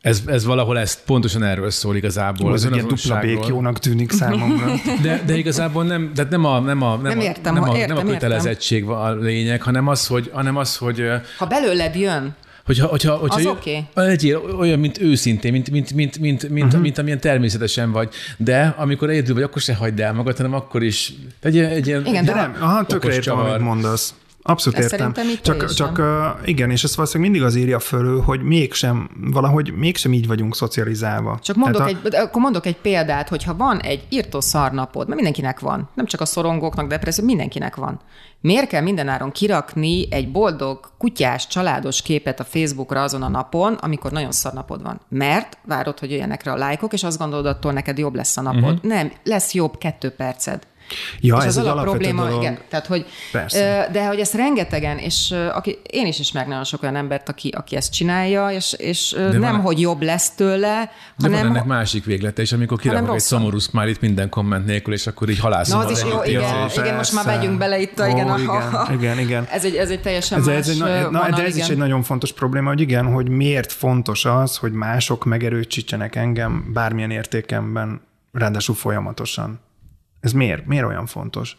Ez, ez valahol ezt pontosan erről szól igazából. ez ilyen dupla békjónak tűnik számomra. De, de igazából nem, tehát nem a, nem a, nem Nem a, értem, nem a, értem, nem a értem. kötelezettség van a lényeg, hanem az, hogy, hanem az, hogy Ha belőled jön, Hogyha, hogyha, hogyha Az oké. legyél olyan, mint őszintén, mint, mint, mint, mint, mint, uh-huh. mint amilyen természetesen vagy. De amikor egyedül vagy, akkor se hagyd el magad, hanem akkor is egy, egy ilyen Igen, De de nem, aha, tökre okos értem, csavar. amit mondasz. Abszolút Ez értem. Csak, csak uh, igen, és ezt valószínűleg mindig az írja fölül, hogy mégsem, valahogy mégsem így vagyunk szocializálva. Csak mondok Tehát egy, de akkor mondok egy példát, hogy ha van egy írtó szarnapod, mert mindenkinek van, nem csak a szorongóknak, depresszió, mindenkinek van. Miért kell mindenáron kirakni egy boldog, kutyás, családos képet a Facebookra azon a napon, amikor nagyon szar napod van? Mert várod, hogy jöjjenek rá a lájkok, és azt gondolod, attól neked jobb lesz a napod. Uh-huh. Nem, lesz jobb kettő perced. Ja, és ez az alap probléma, dolog. igen. Tehát, hogy, Persze. de hogy ezt rengetegen, és aki, én is ismerek nagyon sok olyan embert, aki, aki ezt csinálja, és, és De nem, van- hogy jobb lesz tőle, De hanem van ennek másik véglete, és amikor kirakok egy rosszabb. szomorú smiley minden komment nélkül, és akkor így halászom. Na, az is jó, igen, Ja, igen, most már megyünk bele itt a, Ó, igen, a, igen, igen, igen. Ez egy, ez egy teljesen Ez, más ez egy, na, na, vonal, de ez igen. is egy nagyon fontos probléma, hogy igen, hogy miért fontos az, hogy mások megerősítsenek engem bármilyen értékemben, ráadásul folyamatosan. Ez miért? Miért olyan fontos?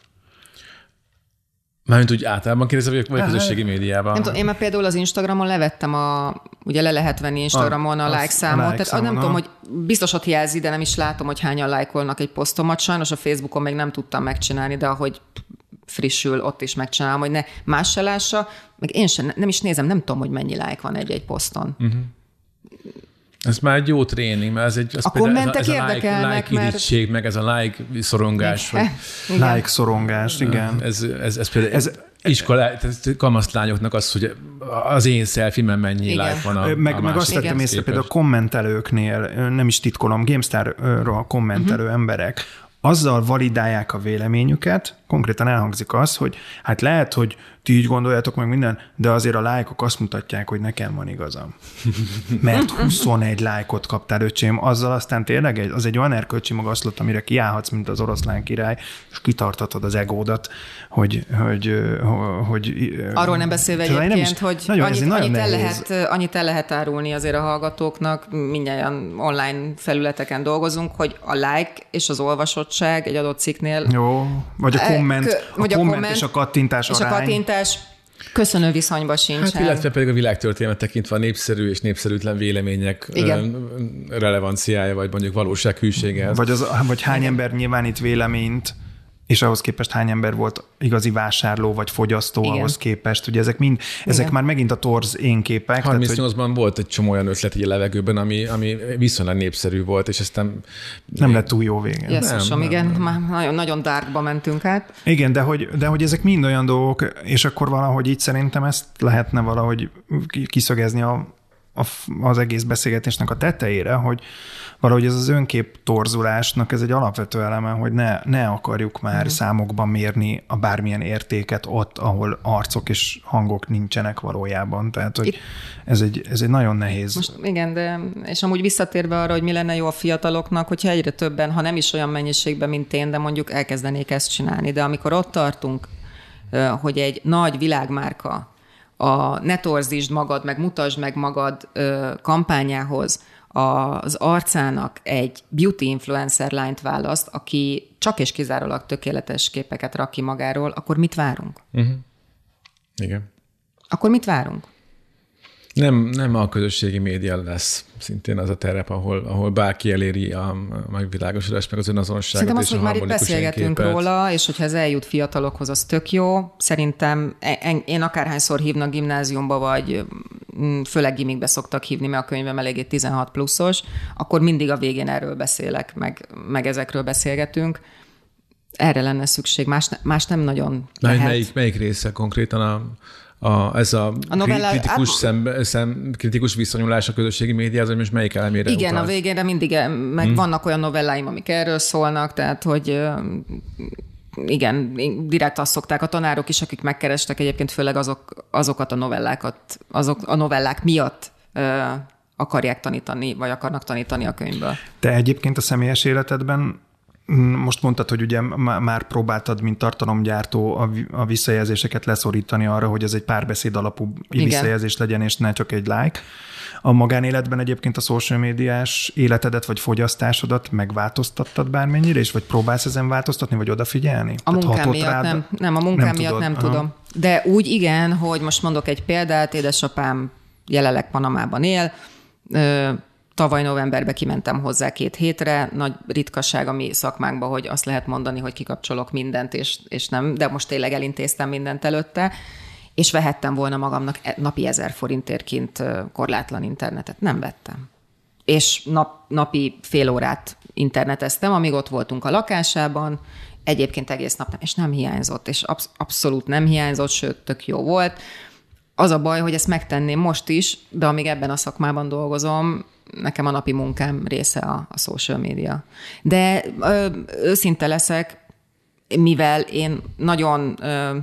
Mármint úgy általában kérdezem, vagy vagy a közösségi médiában. Nem tudom, én már például az Instagramon levettem a, ugye le lehet venni Instagramon a, A- a like a számot, like tehát ah, nem számon, tudom, hogy biztosat jelzi, de nem is látom, hogy hányan lájkolnak egy posztomat. Sajnos a Facebookon még nem tudtam megcsinálni, de ahogy frissül, ott is megcsinálom, hogy ne más se lássa, meg én sem, nem is nézem, nem tudom, hogy mennyi like van egy-egy poszton. Mhm. Ez már egy jó tréning, mert ez egy... Ez A például kommentek ez a, ez a like, like mert- irigység, meg ez a like szorongás, hogy Igen. Like szorongás, igen. ez, ez, ez például Ez- iskolá, tehát kamaszlányoknak az, hogy az én szelfimen mennyi Igen. like van a, meg, a meg azt vettem észre képest. például a kommentelőknél, nem is titkolom, GameStar-ról kommentelő uh-huh. emberek, azzal validálják a véleményüket, konkrétan elhangzik az, hogy hát lehet, hogy ti így gondoljátok meg minden, de azért a lájkok azt mutatják, hogy nekem van igazam. Mert 21 lájkot kaptál, öcsém, azzal aztán tényleg egy, az egy olyan erkölcsi magaszlat, amire kiállhatsz, mint az oroszlán király, és kitartatod az egódat, hogy, hogy, hogy Arról nem beszélve Szóval én nem egyébként, is- hogy nagyon, annyit, nagyon annyit, el nehéz. lehet, annyit el lehet árulni azért a hallgatóknak, mindjárt online felületeken dolgozunk, hogy a like és az olvasottság egy adott cikknél Jó, vagy a Eh, komment, kö- a vagy a komment komment, és a kattintás és a arány. Kattintás köszönő viszonyba sincsen. Hát, illetve pedig a világtörténet tekintve a népszerű és népszerűtlen vélemények Igen. relevanciája, vagy mondjuk valósághűsége. Vagy, az, vagy hány ember nyilvánít véleményt és ahhoz képest hány ember volt igazi vásárló vagy fogyasztó Igen. ahhoz képest. Ugye ezek mind, ezek Igen. már megint a torz én képek. 38-ban hogy... volt egy csomó olyan ötlet egy a levegőben, ami, ami viszonylag népszerű volt, és aztán... Nem lett túl jó vége. Jesszusom, igen, nem. már nagyon, nagyon darkba mentünk át. Igen, de hogy, de hogy ezek mind olyan dolgok, és akkor valahogy így szerintem ezt lehetne valahogy kiszögezni a, a, az egész beszélgetésnek a tetejére, hogy, valahogy ez az önkép torzulásnak ez egy alapvető eleme, hogy ne, ne akarjuk már uh-huh. számokban mérni a bármilyen értéket ott, ahol arcok és hangok nincsenek valójában. Tehát, hogy Itt... ez, egy, ez egy nagyon nehéz. Most igen, de és amúgy visszatérve arra, hogy mi lenne jó a fiataloknak, hogyha egyre többen, ha nem is olyan mennyiségben, mint én, de mondjuk elkezdenék ezt csinálni. De amikor ott tartunk, hogy egy nagy világmárka a ne torzítsd magad, meg mutasd meg magad kampányához az arcának egy beauty influencer lányt választ, aki csak és kizárólag tökéletes képeket rak ki magáról, akkor mit várunk? Uh-huh. Igen. Akkor mit várunk? Nem, nem a közösségi média lesz szintén az a terep, ahol, ahol bárki eléri a megvilágosodást, meg az önazonosságot Szerintem az, hogy már itt beszélgetünk képet. róla, és hogyha ez eljut fiatalokhoz, az tök jó. Szerintem e, én akárhányszor hívnak gimnáziumba, vagy mm, főleg gimikbe szoktak hívni, mert a könyvem eléggé 16 pluszos, akkor mindig a végén erről beszélek, meg, meg ezekről beszélgetünk. Erre lenne szükség, más, más nem nagyon lehet. Melyik, melyik része konkrétan a a, ez a, a novella, kritikus, szem, szem, kritikus viszonyulás a közösségi médiához, hogy most melyik elemére Igen, utalsz? a végére mindig, meg hmm. vannak olyan novelláim, amik erről szólnak, tehát hogy igen, direkt azt szokták a tanárok is, akik megkerestek egyébként főleg azok, azokat a novellákat, azok a novellák miatt ö, akarják tanítani, vagy akarnak tanítani a könyvből. Te egyébként a személyes életedben most mondtad, hogy ugye már próbáltad, mint tartalomgyártó a visszajelzéseket leszorítani arra, hogy ez egy párbeszéd alapú Igen. visszajelzés legyen, és ne csak egy like. A magánéletben egyébként a social médiás életedet vagy fogyasztásodat megváltoztattad bármennyire, és vagy próbálsz ezen változtatni, vagy odafigyelni? A Tehát munkám miatt rád, nem. Nem, a munkám nem miatt tudod. nem Aha. tudom. De úgy igen, hogy most mondok egy példát, édesapám jelenleg Panamában él, Tavaly novemberben kimentem hozzá két hétre, nagy ritkaság a mi szakmánkban, hogy azt lehet mondani, hogy kikapcsolok mindent, és, és nem, de most tényleg elintéztem mindent előtte, és vehettem volna magamnak e, napi ezer forintért kint korlátlan internetet. Nem vettem. És nap, napi fél órát interneteztem, amíg ott voltunk a lakásában, egyébként egész nap nem, és nem hiányzott, és absz- abszolút nem hiányzott, sőt, tök jó volt. Az a baj, hogy ezt megtenném most is, de amíg ebben a szakmában dolgozom, nekem a napi munkám része a, a social media. De ö, őszinte leszek, mivel én nagyon ö,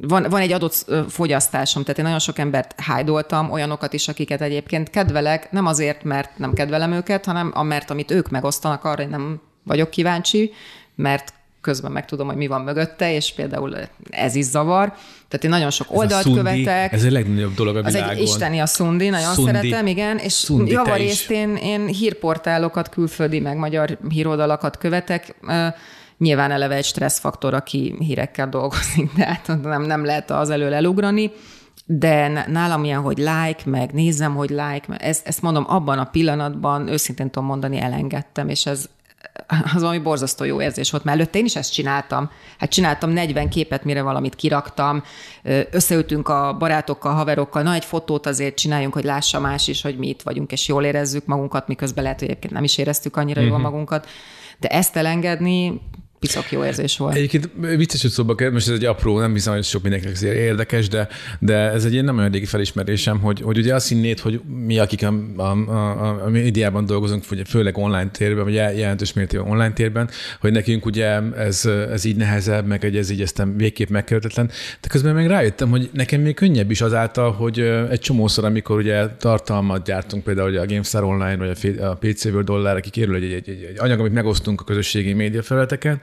van, van egy adott fogyasztásom, tehát én nagyon sok embert hájdoltam, olyanokat is, akiket egyébként kedvelek, nem azért, mert nem kedvelem őket, hanem mert amit ők megosztanak, arra én nem vagyok kíváncsi, mert közben megtudom, hogy mi van mögötte, és például ez is zavar. Tehát én nagyon sok oldalt ez követek. Ez a legnagyobb dolog a világon. Ez egy isteni a szundi, nagyon szundi. szeretem, igen, és szundi javarészt én, én hírportálokat, külföldi, meg magyar híroldalakat követek. Nyilván eleve egy stresszfaktor, aki hírekkel dolgozik, de hát nem, nem lehet az elől elugrani de nálam ilyen, hogy like, meg nézem, hogy like, ezt, ezt mondom, abban a pillanatban őszintén tudom mondani, elengedtem, és ez, az valami borzasztó jó érzés volt, mert előtte én is ezt csináltam. Hát csináltam 40 képet, mire valamit kiraktam, összeültünk a barátokkal, haverokkal, na egy fotót azért csináljunk, hogy lássa más is, hogy mi itt vagyunk, és jól érezzük magunkat, miközben lehet, hogy egyébként nem is éreztük annyira uh-huh. jól mhm. magunkat. De ezt elengedni, piszok jó érzés volt. Egyébként vicces, hogy szóba kerül, most ez egy apró, nem hiszem, hogy sok mindenkinek érdekes, de, de ez egy ilyen nem olyan régi felismerésem, hogy, hogy ugye azt hinnéd, hogy mi, akik a, a, a, a médiában dolgozunk, ugye főleg online térben, vagy jelentős mértékben online térben, hogy nekünk ugye ez, ez így nehezebb, meg egy ez így aztán végképp megkerülhetetlen. De közben meg rájöttem, hogy nekem még könnyebb is azáltal, hogy egy csomószor, amikor ugye tartalmat gyártunk, például a GameStar Online, vagy a PC World Dollar, akik érül egy, egy, egy, egy anyag, amit megosztunk a közösségi média felületeken,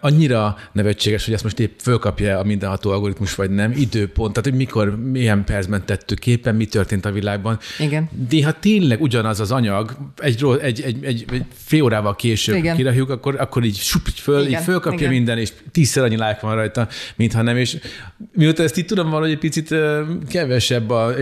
annyira nevetséges, hogy ezt most épp fölkapja a mindenható algoritmus, vagy nem, időpont, tehát hogy mikor, milyen percben tettük képen, mi történt a világban. Igen. De ha tényleg ugyanaz az anyag, egy, egy, egy, egy, egy fél órával később Igen. kirahjuk, akkor, akkor így sup, így föl, Igen. így fölkapja Igen. minden, és tízszer annyi like van rajta, mintha nem, és mióta ezt így tudom valahogy egy picit kevesebb, a, a,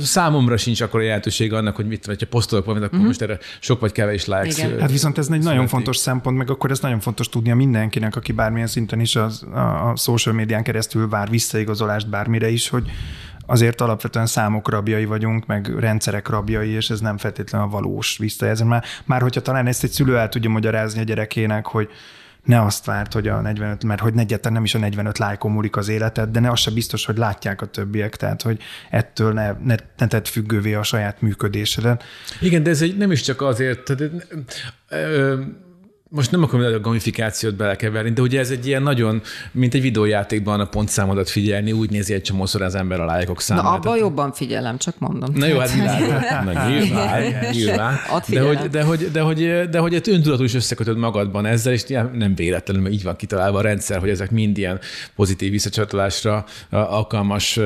számomra sincs akkor a jelentőség annak, hogy mit, vagy ha posztolok valamit, akkor mm-hmm. most erre sok vagy kevés. Igen. Hát viszont ez egy nagyon fontos szempont, meg a akkor ez nagyon fontos tudnia mindenkinek, aki bármilyen szinten is az, a, a social médián keresztül vár visszaigazolást bármire is, hogy azért alapvetően számok rabjai vagyunk, meg rendszerek rabjai, és ez nem feltétlenül a valós visszajelzés. Már, már hogyha talán ezt egy szülő el tudja magyarázni a gyerekének, hogy ne azt várt, hogy a 45, mert hogy negyetlen nem is a 45 lájkon múlik az életed, de ne az se biztos, hogy látják a többiek, tehát hogy ettől ne, ne, ne tett függővé a saját működésedet. Igen, de ez egy, nem is csak azért, tehát, ö, most nem akarom a gamifikációt belekeverni, de ugye ez egy ilyen nagyon, mint egy videójátékban a pontszámodat figyelni, úgy nézi egy csomószor az ember a lájkok számát. Na, abban jobban figyelem, csak mondom. Na jó, hát világos. nyilván, nyilván. De hogy, de, hogy, de, hogy, de hogy egy öntudatul is összekötöd magadban ezzel, és nem véletlenül, mert így van kitalálva a rendszer, hogy ezek mind ilyen pozitív visszacsatolásra alkalmas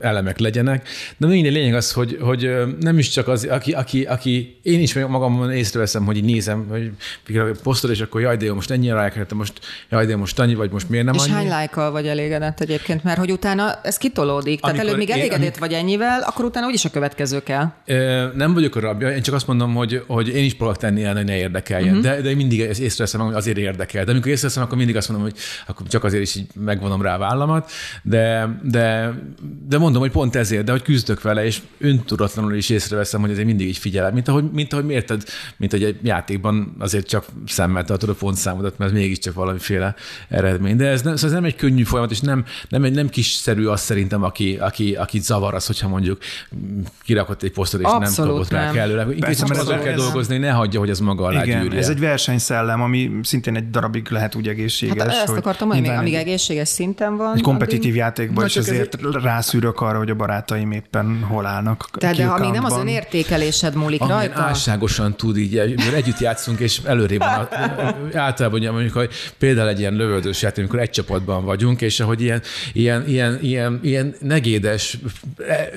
elemek legyenek. De minden lényeg az, hogy, hogy nem is csak az, aki, aki, aki én is magamon észreveszem, hogy nézem, hogy posztol, és akkor jaj, de jó, most ennyire lájkoltam, most jaj, de most annyi, vagy most miért nem és annyi. hány lájkkal vagy elégedett egyébként? Mert hogy utána ez kitolódik. Tehát előbb még elégedett én, vagy ennyivel, akkor utána úgyis a következő kell. Nem vagyok a rabja, én csak azt mondom, hogy, hogy én is próbálok tenni el, hogy ne érdekeljen. Uh-huh. De, de mindig észreveszem, hogy azért érdekel. De amikor észreveszem, akkor mindig azt mondom, hogy akkor csak azért is így megvonom rá a vállamat. De, de, de mondom, hogy pont ezért, de hogy küzdök vele, és öntudatlanul is észreveszem, hogy azért mindig így figyelem. Mint ahogy, mint ahogy mérted, mint hogy egy játékban azért csak szemmel tartod a pontszámodat, mert mégiscsak valamiféle eredmény. De ez nem, szóval ez nem egy könnyű folyamat, és nem, nem, egy, nem kiszerű az szerintem, aki, aki, aki zavar az, hogyha mondjuk kirakott egy posztot, és Abszolút nem kapott rá kellőle. Inkább azon kell dolgozni, ne hagyja, hogy az maga alá Igen, gyűrje. ez egy versenyszellem, ami szintén egy darabig lehet úgy egészséges. Hát ezt akartam hogy amíg egészséges szinten van. Egy kompetitív addig... játékban is azért ez... rászűrök arra, hogy a barátaim éppen hol állnak. Tehát de amíg nem az önértékelésed múlik Amilyen rajta. álságosan tud így, együtt játszunk, és előrébb van. Általában ugye mondjuk, hogy például egy ilyen lövöldős játék, amikor egy csapatban vagyunk, és ahogy ilyen, ilyen, ilyen, ilyen, ilyen negédes,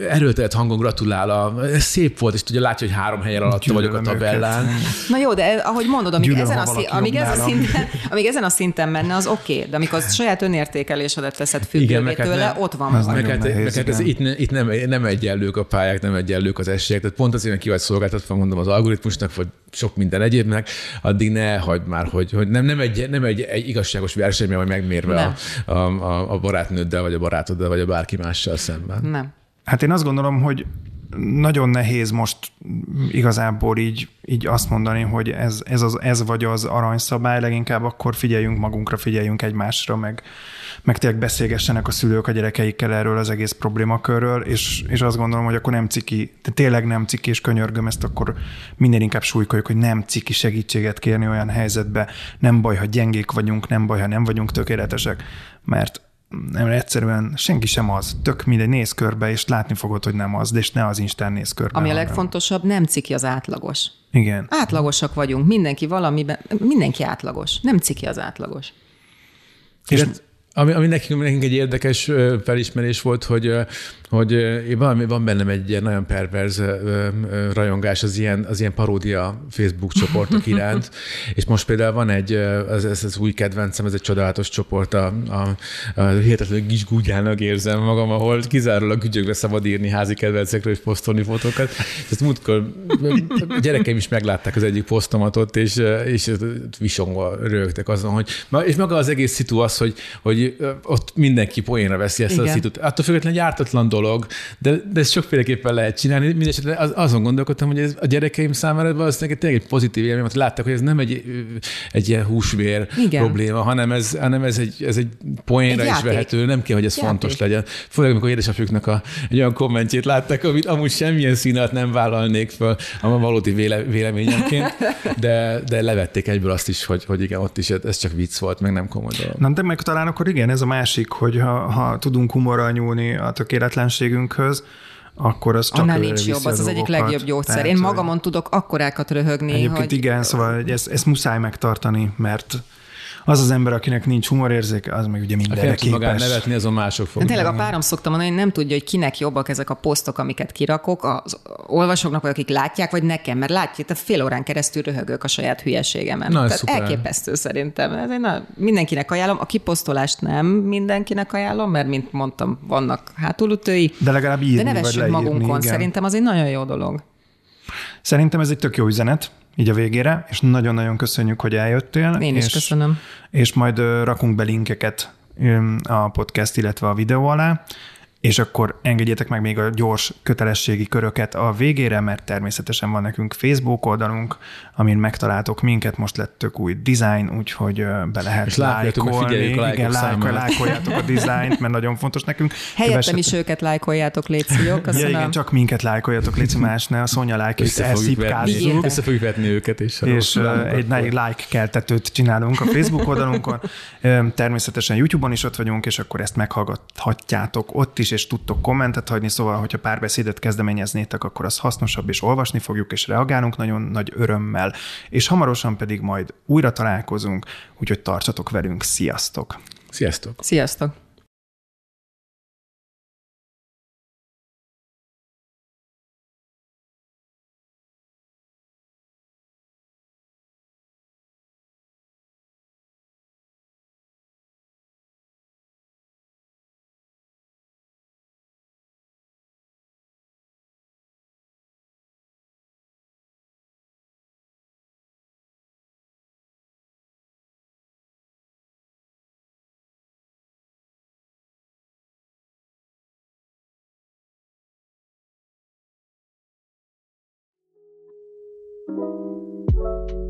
erőtelt hangon gratulál, a, ez szép volt, és tudja, látja, hogy három helyen alatt vagyok a tabellán. Őket. Na jó, de ahogy mondod, amíg, Gyűlöm, ezen, a, szí- amíg, ezen a szinten, amíg ezen a szinten menne, az oké, okay, de amikor a saját önértékelésedet teszed függővé hát tőle, ott van az. Meg hát, nehéz, meg hát ez itt, itt nem, nem egyenlők a pályák, nem egyenlők az esélyek, tehát pont azért ki vagy szolgáltatva, mondom az algoritmusnak, vagy sok minden egyébnek, addig ne hagyd már, hogy, hogy nem, nem, egy, nem egy, egy igazságos verseny, vagy megmérve a, a, a barátnőddel, vagy a barátoddal, vagy a bárki mással szemben. Nem. Hát én azt gondolom, hogy nagyon nehéz most igazából így, így azt mondani, hogy ez, ez, az, ez vagy az aranyszabály, leginkább akkor figyeljünk magunkra, figyeljünk egymásra, meg, meg tényleg beszélgessenek a szülők a gyerekeikkel erről az egész problémakörről, és, és azt gondolom, hogy akkor nem ciki, de tényleg nem ciki, és könyörgöm ezt, akkor minél inkább súlykoljuk, hogy nem ciki segítséget kérni olyan helyzetbe, nem baj, ha gyengék vagyunk, nem baj, ha nem vagyunk tökéletesek, mert nem egyszerűen senki sem az. Tök mindegy, néz körbe, és látni fogod, hogy nem az, de és ne az Instán néz körbe. Ami a legfontosabb, nem ciki az átlagos. Igen. Átlagosak vagyunk, mindenki valamiben, mindenki átlagos, nem ciki az átlagos. És, és ami, ami nekünk, nekünk egy érdekes felismerés volt, hogy, hogy valami, van bennem egy ilyen nagyon perverz rajongás az ilyen, az ilyen paródia Facebook csoportok iránt, és most például van egy, ez, ez az új kedvencem, ez egy csodálatos csoport, a, a, a hihetetlen gúgyának érzem magam, ahol kizárólag ügyökbe szabad írni házi kedvencekről és posztolni fotókat. És ezt múltkor a gyerekeim is meglátták az egyik posztomat ott, és, és visongva rögtek azon, hogy, és maga az egész szitu az, hogy, hogy ott mindenki poénra veszi ezt Igen. a szitut. Attól függetlenül ártatlan dolog, de, de ezt sokféleképpen lehet csinálni. Mindenesetre az, azon gondolkodtam, hogy ez a gyerekeim számára valószínűleg tényleg egy pozitív élmény, mert látták, hogy ez nem egy, egy ilyen húsvér Igen. probléma, hanem ez, hanem ez egy, ez egy poénra egy is vehető, nem kell, hogy ez játék. fontos legyen. Főleg, amikor édesapjuknak a, egy olyan kommentjét látták, amit amúgy semmilyen színát nem vállalnék föl, a valódi véle, véleményemként, de, de levették egyből azt is, hogy, hogy igen, ott is ez csak vicc volt, meg nem komoly dolog. Na, de meg talán akkor igen, ez a másik, hogy ha, ha tudunk humorral nyúlni a tökéletlenségünkhöz, akkor az csak Annál nincs jobb, az az egyik legjobb gyógyszer. Tehát, Én magamon tudok akkorákat röhögni. Egyébként hogy... igen, szóval ezt, ezt muszáj megtartani, mert az az ember, akinek nincs humorérzék, az meg ugye mindenre képes. magán nevetni, azon mások fognak. Tényleg a párom szoktam mondani, hogy nem tudja, hogy kinek jobbak ezek a posztok, amiket kirakok, az olvasóknak, vagy akik látják, vagy nekem, mert látják, tehát fél órán keresztül röhögök a saját hülyeségemen. Na, tehát szuper. elképesztő szerintem. Ez egy, na, mindenkinek ajánlom, a kiposztolást nem mindenkinek ajánlom, mert mint mondtam, vannak hátulütői. De legalább írni, De nevessünk magunkon, igen. szerintem az egy nagyon jó dolog. Szerintem ez egy tök jó üzenet, így a végére, és nagyon-nagyon köszönjük, hogy eljöttél. Én és, is köszönöm. És majd rakunk be linkeket a podcast, illetve a videó alá, és akkor engedjétek meg még a gyors kötelességi köröket a végére, mert természetesen van nekünk Facebook oldalunk, amin megtaláltok minket, most lett tök új design, úgyhogy be lehet lájkolni. Igen, lájkol, lájkoljátok a dizájnt, mert nagyon fontos nekünk. Helyettem Kövesset... is őket lájkoljátok, légy jó, Ja, igen, csak minket lájkoljatok, légy más ne, a Szonya lájkjait elszipkázzuk. Össze fogjuk vetni. Őket, és, és egy nagy like keltetőt csinálunk a Facebook oldalunkon. Természetesen YouTube-on is ott vagyunk, és akkor ezt meghallgathatjátok ott is, és tudtok kommentet hagyni, szóval, hogyha párbeszédet kezdeményeznétek, akkor az hasznosabb, és olvasni fogjuk, és reagálunk nagyon nagy örömmel, és hamarosan pedig majd újra találkozunk, úgyhogy tartsatok velünk, sziasztok! Sziasztok! Sziasztok! you